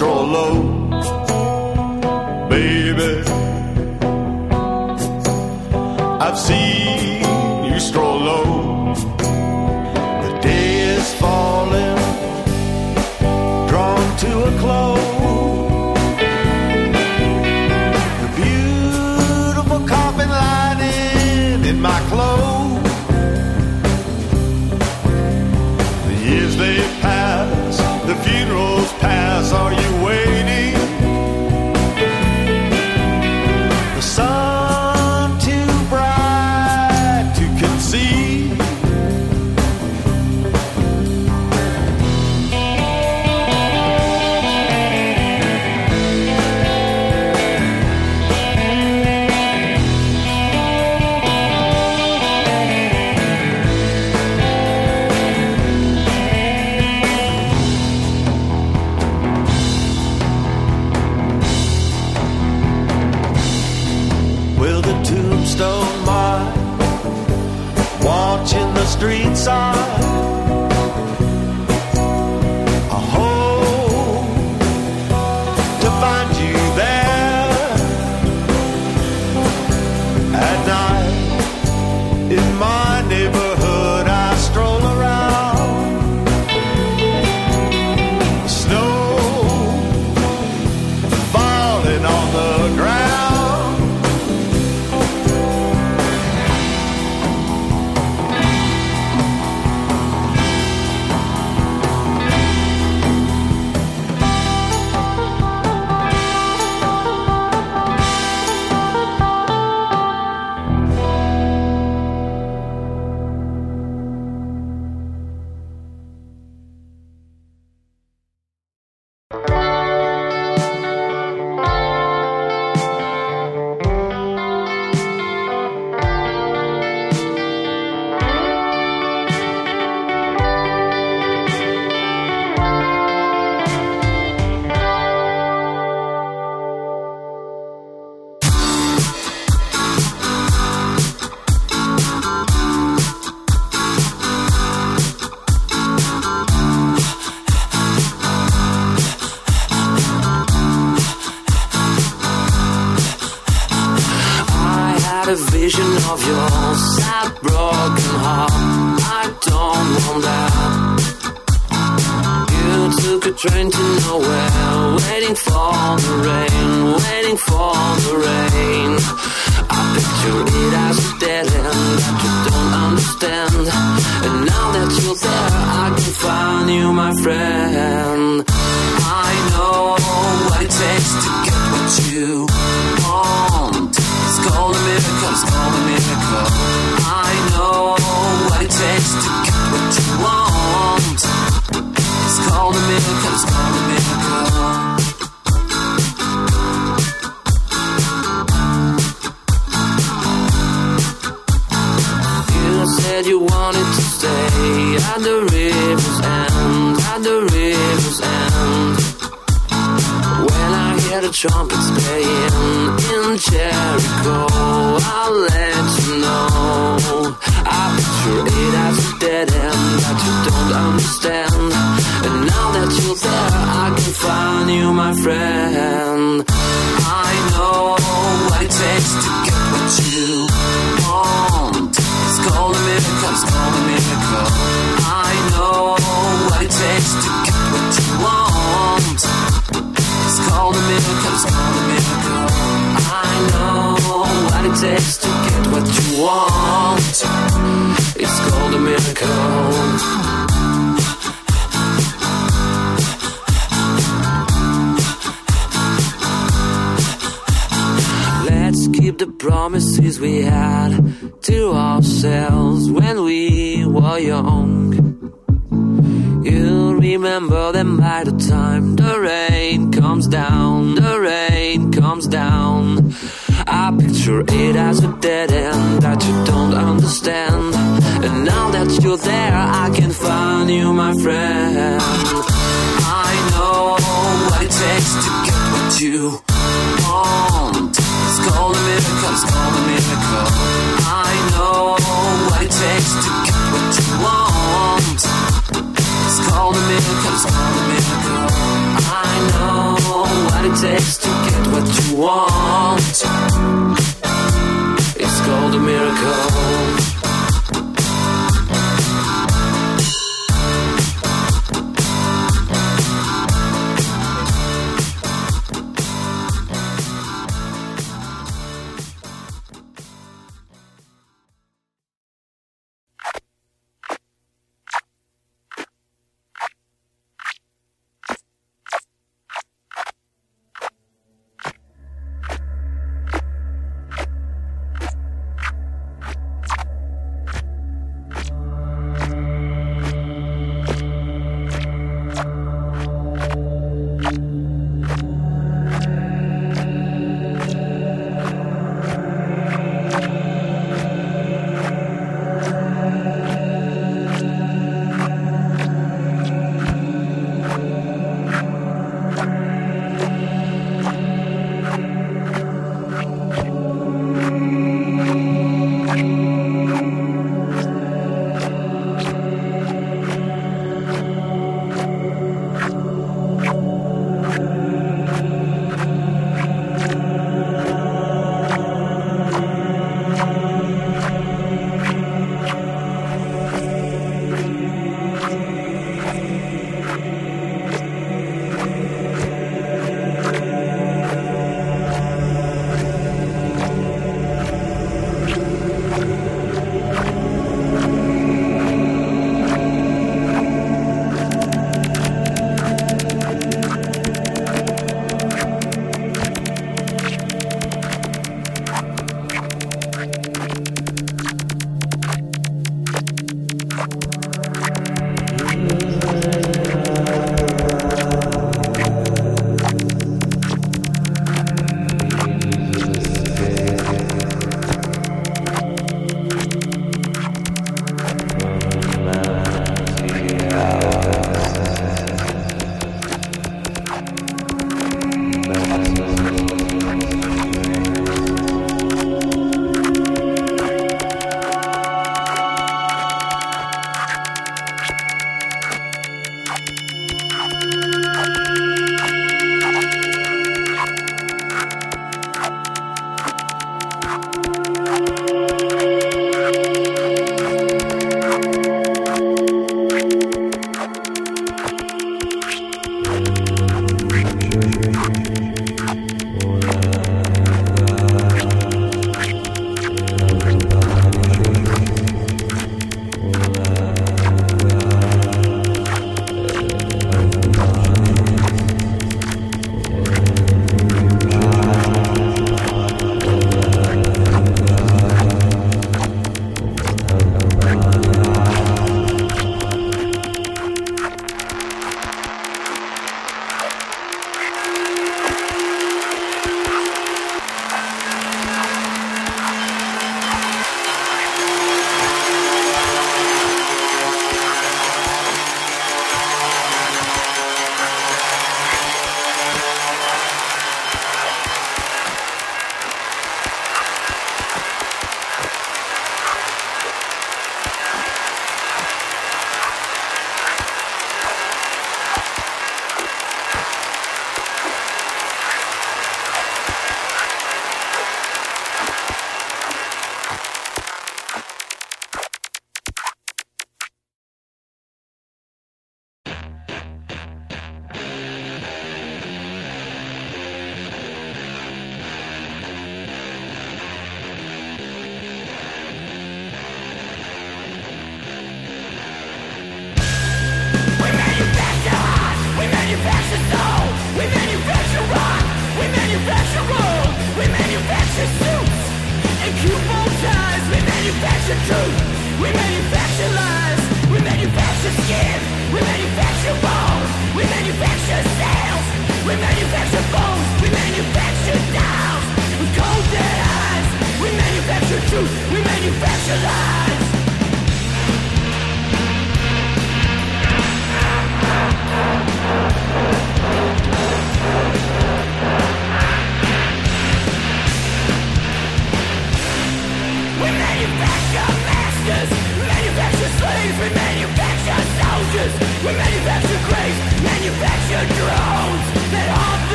stroll low. Baby, I've seen you stroll low. The day is falling, drawn to a close.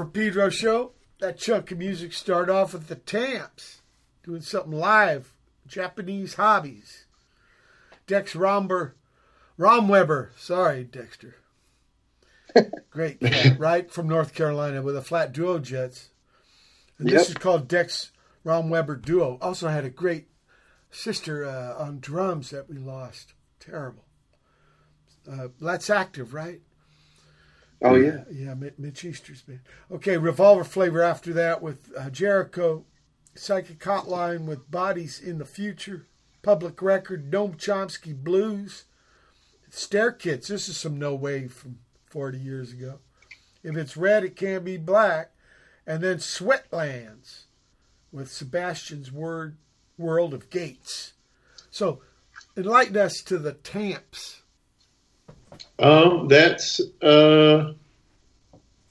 From Pedro show. That chunk of music started off with the Tamps doing something live, Japanese hobbies. Dex Romber, Rom Romweber, sorry, Dexter. Great cat, right? From North Carolina with a flat duo jets. And this Yep. is called Dex Rom Romweber Duo. Also had a great sister uh, on drums that we lost. Terrible. Uh, that's active, right? Oh yeah. Yeah, Mi- Mitch Easter's band. Okay, Revolver Flavor after that with uh, Jericho, Psychic Hotline with Bodies in the Future, Public Record, Noam Chomsky Blues, Stare Kits. This is some no wave from 40 years ago. If it's red, it can't be black. And then Sweatlands with Sebastian's Word World of Gates. So enlighten us to the Tamps. Um, that's uh,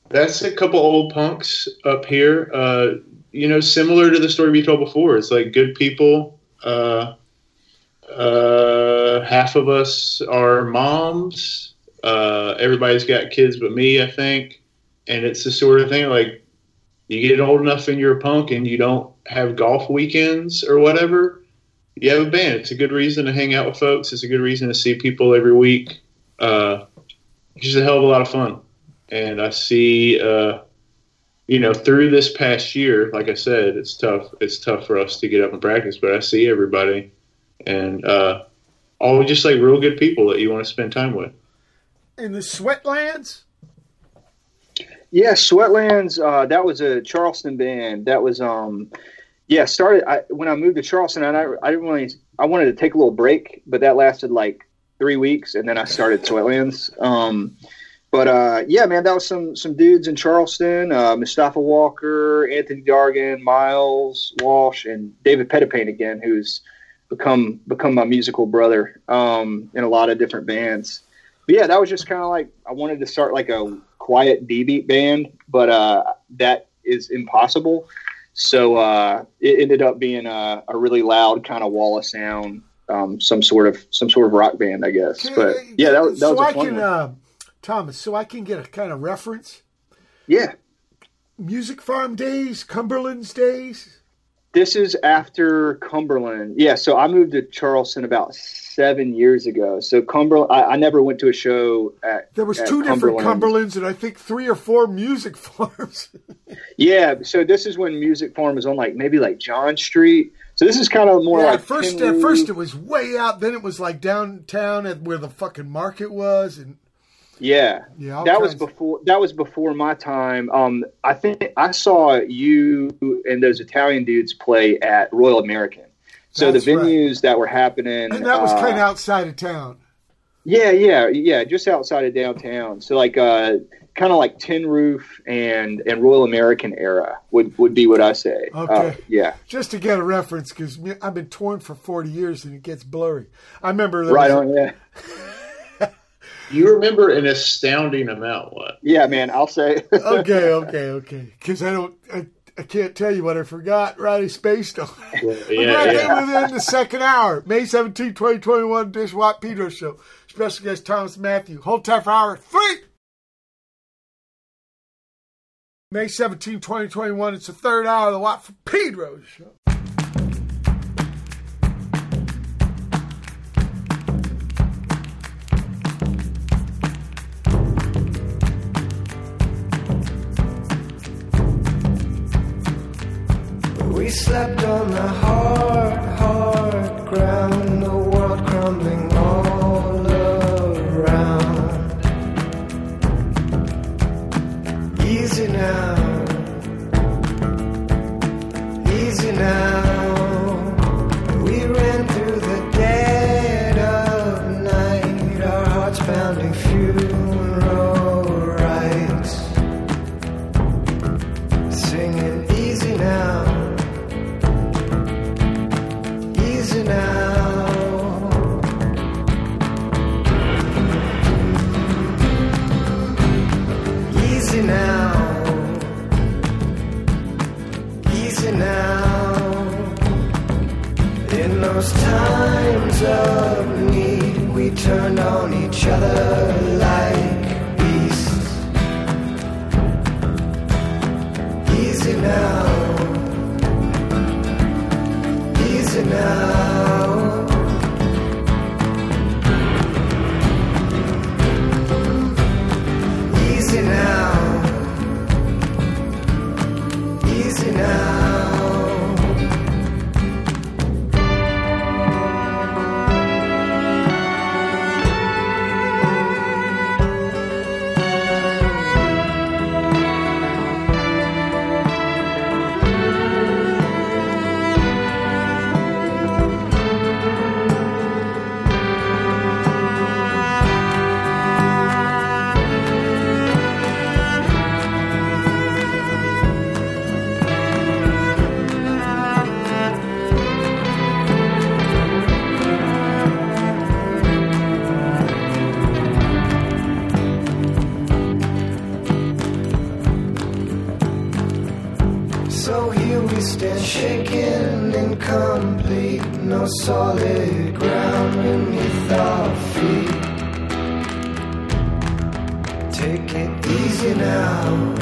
that's a couple old punks up here. Uh, you know, similar to the story we told before. It's like good people. Uh, uh, half of us are moms. Uh, everybody's got kids but me, I think. And it's the sort of thing like you get old enough and you're a punk and you don't have golf weekends or whatever. You have a band. It's a good reason to hang out with folks. It's a good reason to see people every week. Uh, it's just a hell of a lot of fun. And I see, uh, you know, through this past year, like I said, it's tough. It's tough for us to get up and practice, but I see everybody and uh, all just like real good people that you want to spend time with. In the Sweatlands? Yeah, Sweatlands. Uh, that was a Charleston band. That was um, yeah. Started I, when I moved to Charleston, and I I didn't really I wanted to take a little break, but that lasted like three weeks, and then I started Sweatlands. Um, but uh, yeah, man, that was some some dudes in Charleston. Uh, Mustafa Walker, Anthony Dargan, Miles Walsh, and David Pettipain again, who's become become my musical brother um, in a lot of different bands. But yeah, that was just kind of like I wanted to start like a quiet D beat band, but uh, that is impossible. So uh, it ended up being a, a really loud kind of wall of sound, um, some sort of some sort of rock band, I guess. But yeah, that, was- that so was a I fun can, uh, Thomas, so I can get a kind of reference. yeah, Music Farm days, Cumberland's days. This is after Cumberland. Yeah, so I moved to Charleston about seven years ago. So Cumberland, I, I never went to a show at. There was two different Cumberlands and I think three or four music farms. Yeah, so this is when Music Farm was on like maybe like John Street. So this is kind of more yeah, like first, at first it was way out. Then it was like downtown at where the fucking market was, and Yeah, Yeah, all that was before. That was before my time. Um, I think I saw you and those Italian dudes play at Royal American. So That's the right. venues that were happening, and that was uh, kind of outside of town. yeah, yeah, yeah, just outside of downtown. So like, uh, kind of like Tin Roof and and Royal American era would would be what I say. Okay. Uh, yeah, Just to get a reference, because I've been torn for forty years and it gets blurry. I remember right on. Yeah, You remember an astounding amount. What? yeah, man. I'll say. okay, okay, okay. Because I don't, I, I can't tell you what I forgot. Riley spaced on. Yeah, We're yeah. within the second hour. May 17, 2021, Dish Watt Pedro Show. Special guest Thomas Matthew. Hold tight for hour three. May 17, 2021. It's the third hour of the Watt for Pedro Show. We slept on the hard, hard ground, the world crumbling all around. Easy now, easy now. Of need, we turned on each other like and shaking, incomplete, no solid ground beneath our feet. Take it easy now,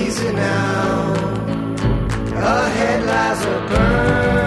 easy now. Ahead lies a burn.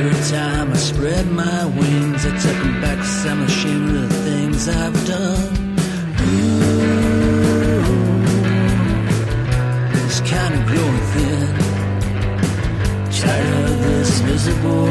Every time I spread my wings, I tuck 'em back 'cause I'm ashamed of the things I've done. Ooh, it's kind of growing thin. Tired of this miserable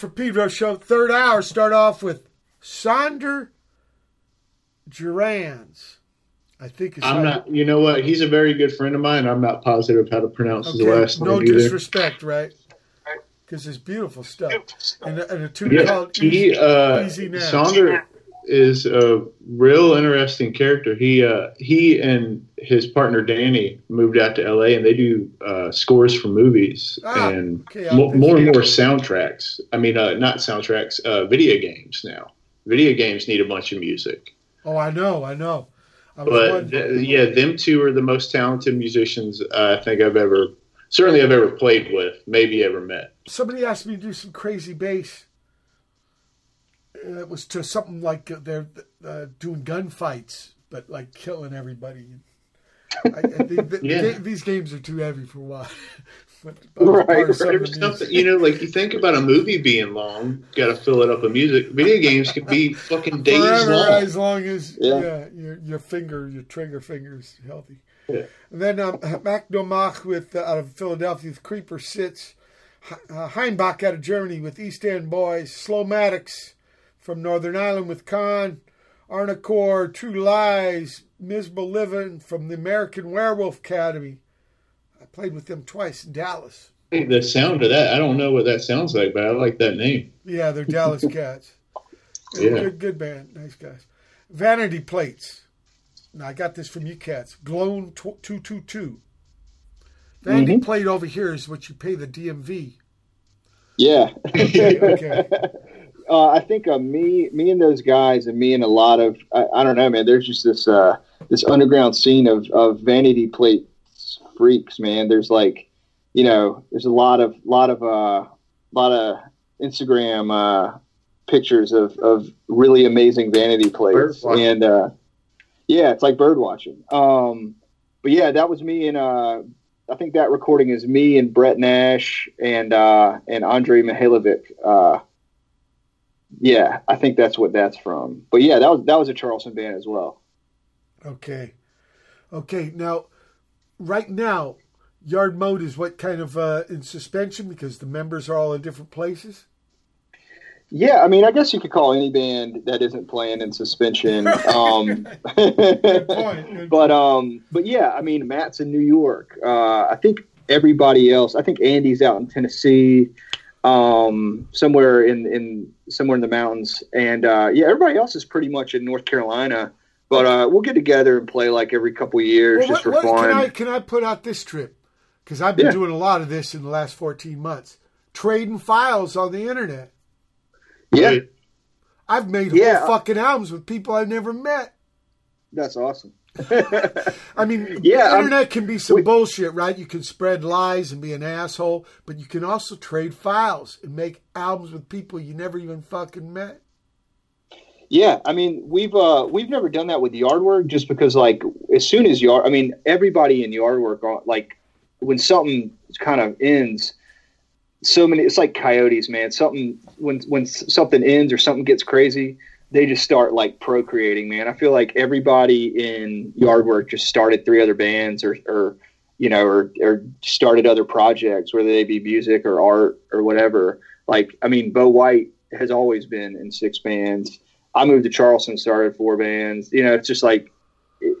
for Pedro show. Third hour, start off with Saunder Jurriaans. I think it's I'm not. You know what? He's a very good friend of mine. I'm not positive how to pronounce his Okay, last no name either. disrespect, right? Because it's beautiful stuff. And, a- and a tune Yeah, called he Easy, uh, Easy Now. Saunder is a real interesting character. He uh, he and his partner Danny moved out to L.A. and they do uh, scores for movies Ah, and okay, mo- more and more soundtracks. I mean, uh, not soundtracks, uh, video games now. Video games need a bunch of music. Oh, I know, I know. I But th- yeah, them two are the most talented musicians uh, I think I've ever, certainly I've ever played with, maybe ever met. somebody asked me to do some crazy bass. Uh, It was to something like uh, they're uh, doing gunfights, but like killing everybody. I, I think that Yeah. the these games are too heavy for why. but, but Right, part of some of There's the something, music. you know, like you think about a movie being long, got to fill it up with music. Video games can be fucking days Forever long. as long as yeah. Yeah. your your finger, your trigger finger is healthy. Yeah. And then um, Mac Domach with uh, out of Philadelphia with Creeper sits. Uh, Hainbach out of Germany with East End Boys. Slomatics from Northern Ireland with Kaan. Arnocorps, True Lies, Miserable Living from the American Werewolf Academy. I played with them twice in Dallas. The sound of that, I don't know what that sounds like, but I like that name. Yeah, they're Dallas cats. Yeah. Good, good band. Nice guys. Vanity Plates. Now, I got this from you cats. Gloin tw- 222. Vanity Mm-hmm. plate over here is what you pay the DMV. Yeah. Okay. uh, I think uh, me, me and those guys, and me and a lot of, I, I don't know, man. There's just this, uh, this underground scene of, of vanity plate freaks, man. There's like, you know, there's a lot of, lot of, uh, lot of Instagram uh, pictures of, of really amazing vanity plates, and uh, yeah, it's like bird watching. Um, but yeah, that was me and uh, I think that recording is me and Brett Nash and uh, and Andre Mihailovic. Uh, yeah, I think that's what that's from. But yeah, that was that was a Charleston band as well. Okay. Okay. Now, right now, Yard Work is what kind of uh, in suspension because the members are all in different places? Yeah, I mean, I guess you could call any band that isn't playing in suspension. Um, Good point. Good but um, but yeah, I mean, Matt's in New York. Uh, I think everybody else. I think Andy's out in Tennessee, um, somewhere in in somewhere in the mountains, and uh, yeah, everybody else is pretty much in North Carolina. But uh, we'll get together and play like every couple of years Well, just what- for what- fun. Can I can I put out this trip? Because I've been Yeah. doing a lot of this in the last fourteen months. Trading files on the internet. yeah, I've made Yeah. whole fucking albums with people I've never met. that's awesome. I mean, Yeah, the I'm- internet can be some we- bullshit, right? You can spread lies and be an asshole, but you can also trade files and make albums with people you never even fucking met. Yeah, I mean we've uh we've never done that with yard work just because like as soon as yard I mean everybody in yard work uh, like when something kind of ends so many it's like coyotes man something when when something ends or something gets crazy they just start like procreating man I feel like everybody in yard work just started three other bands or or you know or or started other projects whether they be music or art or whatever like I mean Bo White has always been in six bands I moved to Charleston, started four bands. You know, it's just like,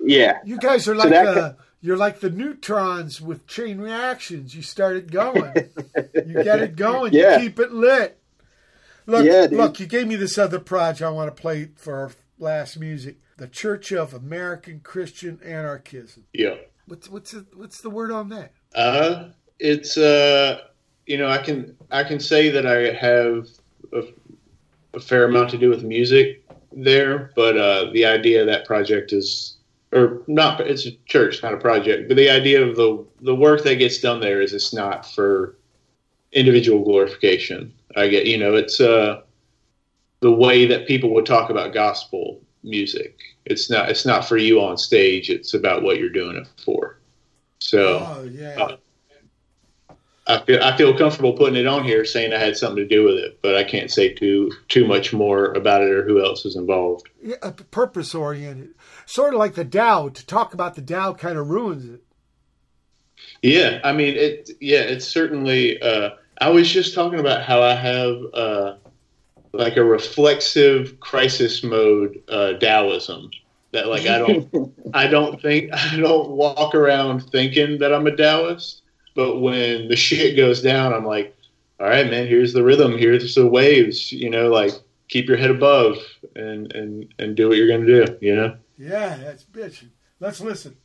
yeah, You guys are like the you're like the neutrons with chain reactions. You start it going. you get it going. Yeah. You keep it lit. Look, Yeah, look, you gave me this other project I want to play for our last music. The Church of American Christian Anarchism. Yeah. What's what's the, what's the word on that? Uh, it's uh, you know, I can I can say that I have a, a fair amount to do with music there, but uh, the idea of that project is, or not, it's a church, not a project, but the idea of the the work that gets done there is it's not for individual glorification. I get, you know, it's uh, the way that people would talk about gospel music. It's not it's not for you on stage. It's about what you're doing it for. So. Oh yeah. Uh, I feel I feel comfortable putting it on here, saying I had something to do with it, but I can't say too too much more about it or who else is involved. yeah purpose oriented. Sort of like the Tao. To talk about the Tao kind of ruins it. Yeah, I mean it. Yeah, it's certainly. Uh, I was just talking about how I have uh, like a reflexive crisis mode uh, Taoism. That like I don't I don't think I don't walk around thinking that I'm a Taoist, but when the shit goes down, I'm like, all right, man, here's the rhythm, here's the waves, you know, like keep your head above and and and do what you're gonna do, you know. Yeah, that's bitching. Let's listen.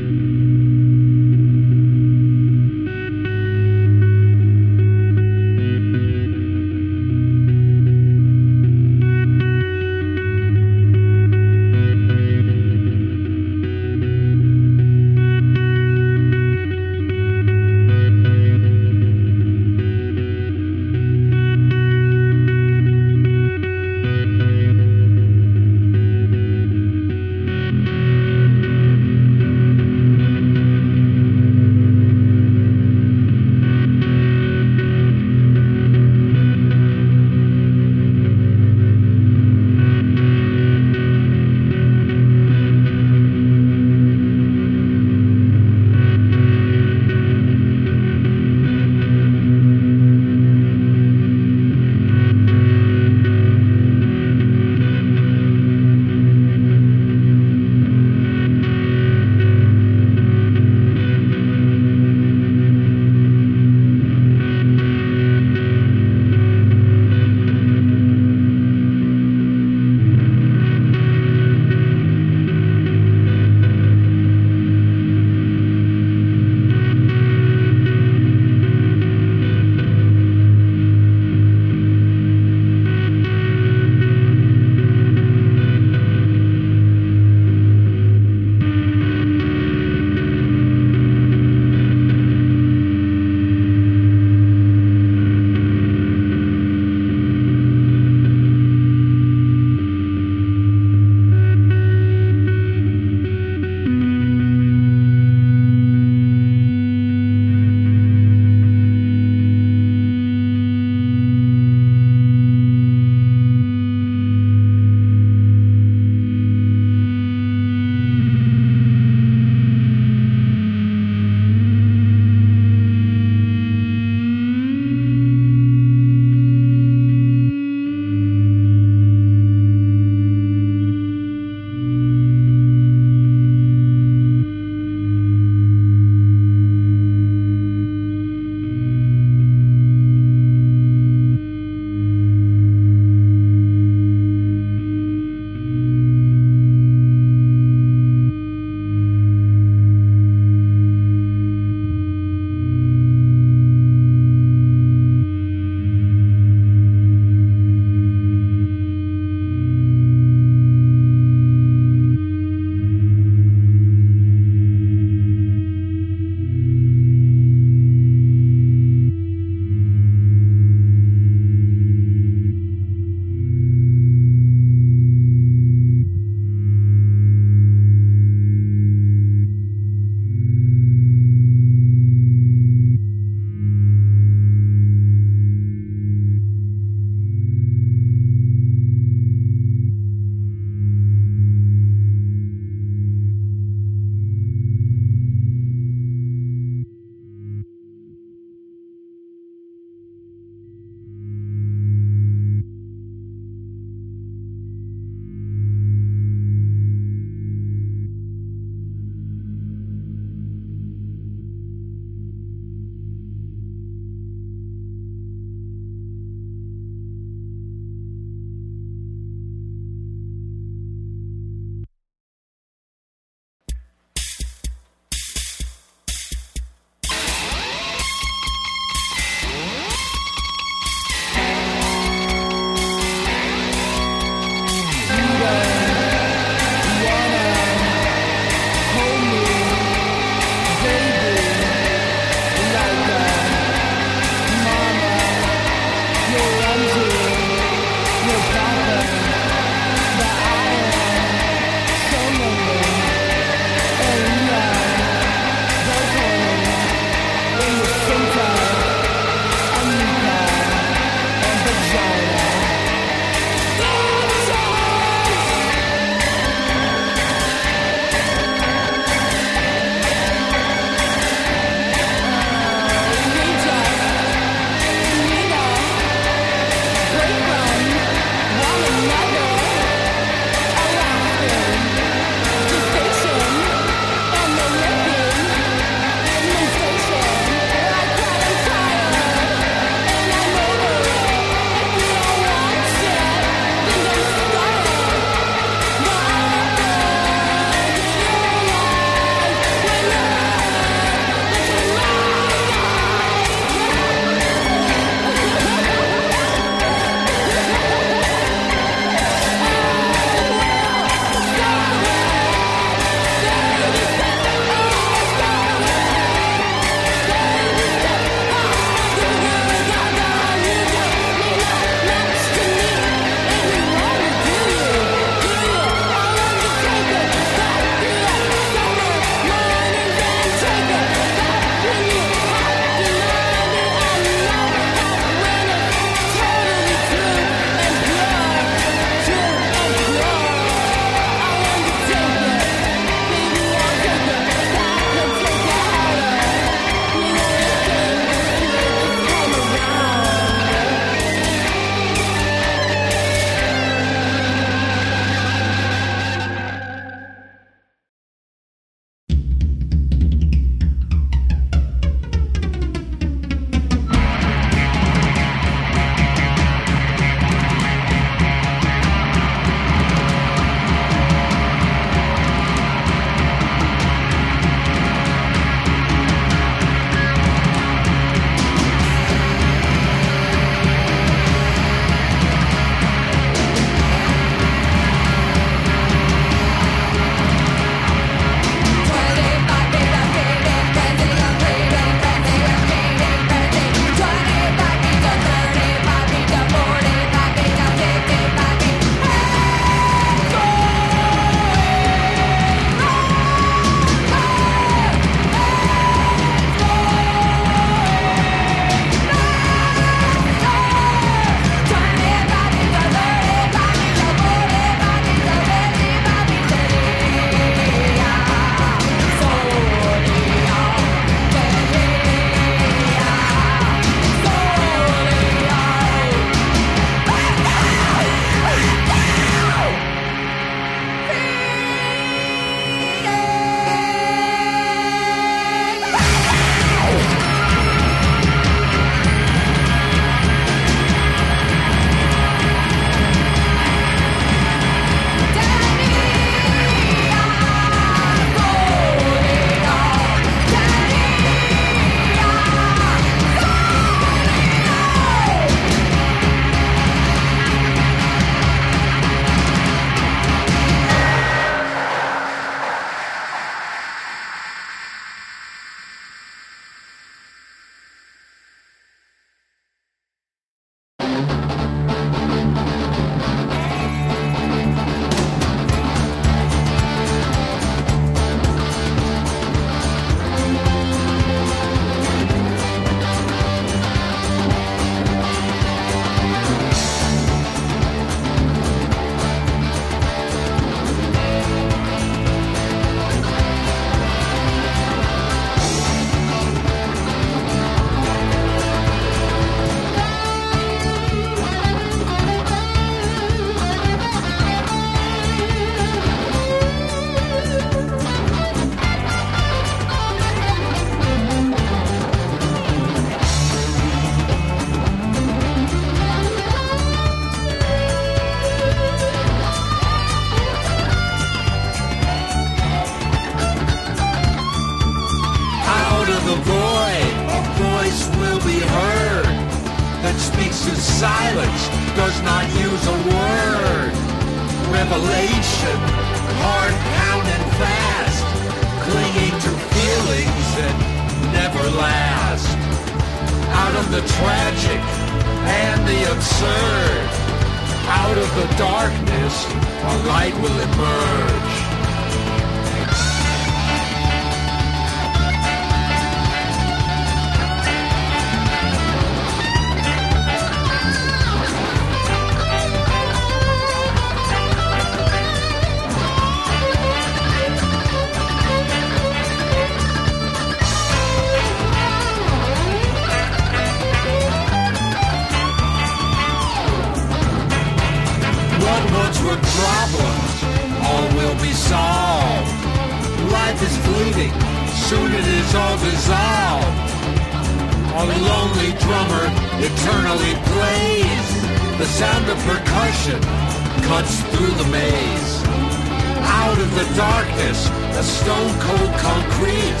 the darkness, the stone cold concrete.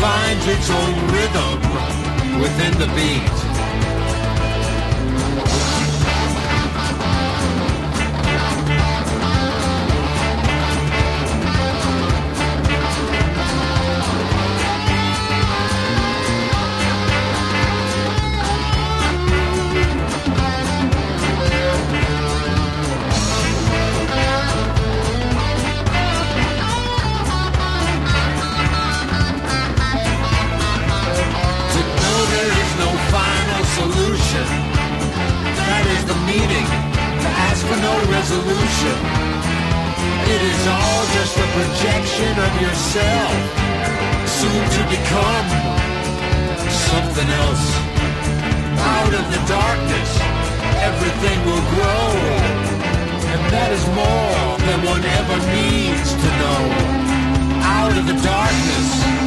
finds its own rhythm within the beat. myself, soon to become something else. Out of the darkness, everything will grow, and that is more than one ever needs to know. Out of the darkness.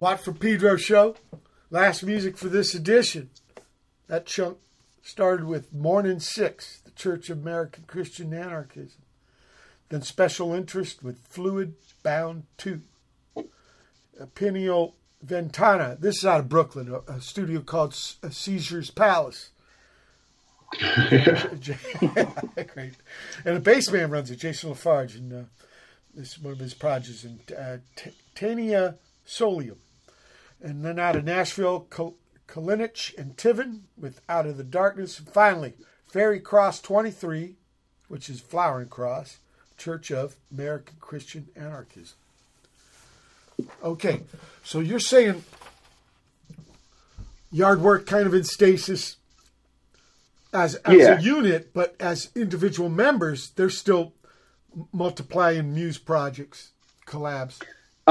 Watt for Pedro show. Last music for this edition. That chunk started with Morning Six, the Church of American Christian Anarchism. Then Special Interest with Fluid Bound 2. Pineal Ventana. This is out of Brooklyn, a, a studio called S- uh, Caesar's Palace. Great. And a bass man runs it, Jason Lafarge, and uh, this is one of his projects. And uh, T- Taenia Solium. And then out of Nashville, Kal- Kalinich and Tiven with Out of the Darkness. And finally, Fairy Cross 23, which is Flowering Cross, Church of American Christian Anarchism. Okay, so you're saying Yard Work kind of in stasis as, as Yeah. a unit, but as individual members, they're still multiplying muse projects, collabs.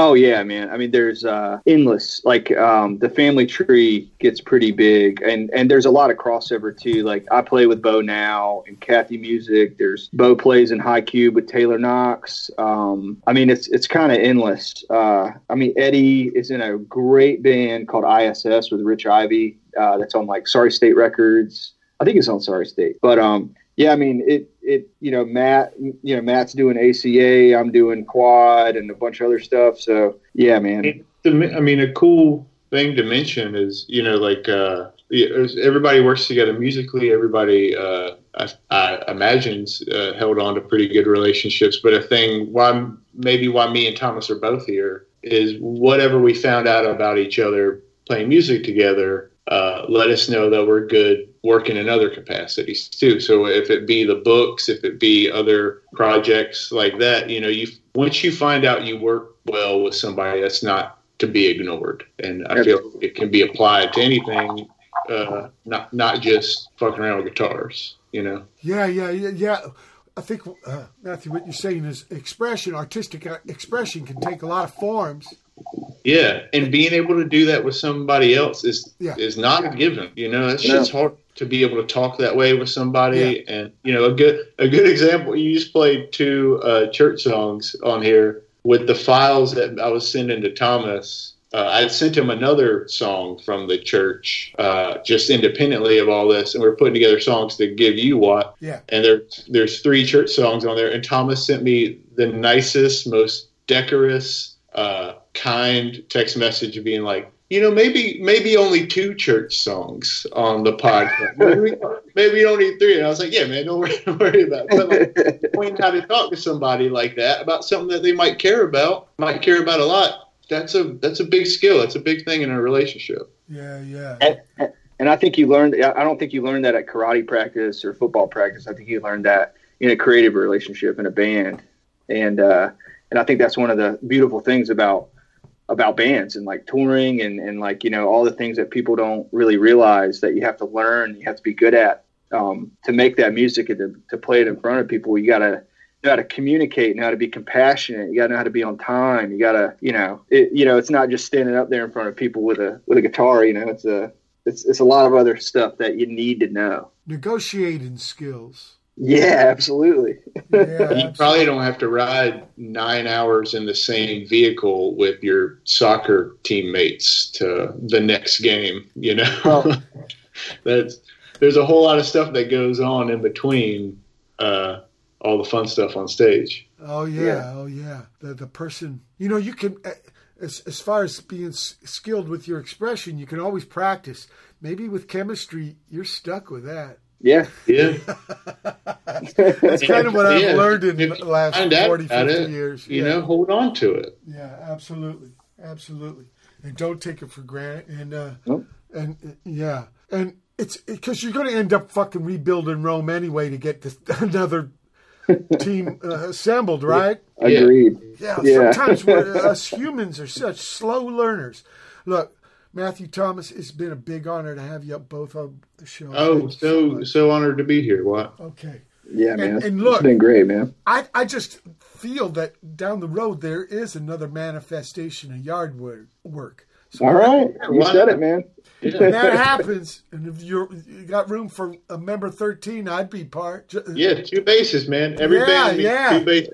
Oh yeah, man. I mean, there's uh, endless. Like um, the family tree gets pretty big, and and there's a lot of crossover too. Like I play with Bo now and Kathy Music. There's Bo plays in High Cube with Taylor Knox. Um, I mean, it's it's kind of endless. Uh, I mean, Eddie is in a great band called ISS with Rich Ivy. Uh, that's on like Sorry State Records. I think it's on Sorry State, but um, yeah, I mean it. It you know Matt. You know Matt's doing ACA. I'm doing Quad and a bunch of other stuff. So yeah, man. I mean, a cool thing to mention is, you know, like uh, everybody works together musically. Everybody, uh, I, I imagines, uh, held on to pretty good relationships. But a thing why maybe why me and Thomas are both here is whatever we found out about each other playing music together. Uh, let us know that we're good working in other capacities too. So if it be the books, if it be other projects like that, you know, you once you find out you work well with somebody, that's not to be ignored. And I feel it can be applied to anything, uh, not not just fucking around with guitars. You know. Yeah, yeah, yeah, yeah. I think uh, Matthew, what you're saying is expression, artistic uh, expression, can take a lot of forms. Yeah, and being able to do that with somebody else is Yeah. is not a given. You know, it's Yeah. just hard to be able to talk that way with somebody. And you know, a good a good example. You just played two uh, church songs on here with the files that I was sending to Thomas. Uh, I had sent him another song from the church, uh, just independently of all this, and we're putting together songs to give you what. Yeah. And there, there's three church songs on there, and Thomas sent me the nicest, most decorous, uh, kind text message being like, you know, maybe maybe only two church songs on the podcast. Maybe, maybe you don't need three. And I was like, yeah, man, don't worry, don't worry about it. But like, knowing how to talk to somebody like that about something that they might care about, might care about a lot. That's a that's a big skill. That's a big thing in a relationship. Yeah, yeah. and, and I think you learned. I don't think you learned that at karate practice or football practice. I think you learned that in a creative relationship in a band, and uh, and I think that's one of the beautiful things about about bands and like touring and and like you know all the things that people don't really realize that you have to learn, you have to be good at um, to make that music and to, to play it in front of people. You gotta know how to communicate, know how to be compassionate. You gotta know how to be on time. You gotta, you know, it, you know, it's not just standing up there in front of people with a with a guitar. You know, it's a it's it's a lot of other stuff that you need to know. Negotiating skills. Yeah, absolutely. Yeah, You probably don't have to ride nine hours in the same vehicle with your soccer teammates to the next game. You know, Well- that's there's a whole lot of stuff that goes on in between uh, all the fun stuff on stage. Oh yeah, Yeah. oh yeah. The the person, you know, you can uh, as as far as being skilled with your expression, you can always practice. Maybe with chemistry, you're stuck with that. Yeah, Yeah, That's kind of what I've Yeah. learned in If the last find 40, 50 it, years. you yeah. know, hold on to it. Yeah, absolutely, absolutely, and don't take it for granted. And uh, Nope. and uh, yeah, and it's because you're going to end up fucking rebuilding Rome anyway to get this, another team uh, assembled, right? agreed. Yeah, Yeah. sometimes we're, us humans are such slow learners. Look, Matthew Thomas, it's been a big honor to have you up both on the show. Oh, Thank you so so honored to be here. What? okay. Yeah, man. And- and look- it's been great, man. I, I just feel that down the road there is another manifestation of Yard Work. work. So All right, you said it, man. when that happens, and if you're you got room for a member thirteen, I'd be part. Yeah, two bases, man. Every Yeah, band yeah. two bases.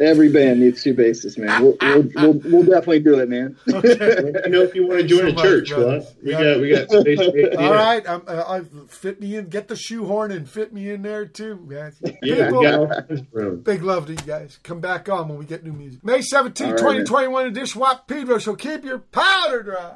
Every band needs two bassists, man. We'll, we'll, we'll, we'll definitely do it, man. Let me know if you want to join So a much, church. brothers. What? We Yeah. got we got space. All right, I'm, uh, I fit me in. Get the shoehorn and fit me in there too. man. Yeah, People, we got all kinds of room. Big love to you guys. Come back on when we get new music. May 17, All right, 2021 edition WAP Pedro. So keep your powder dry.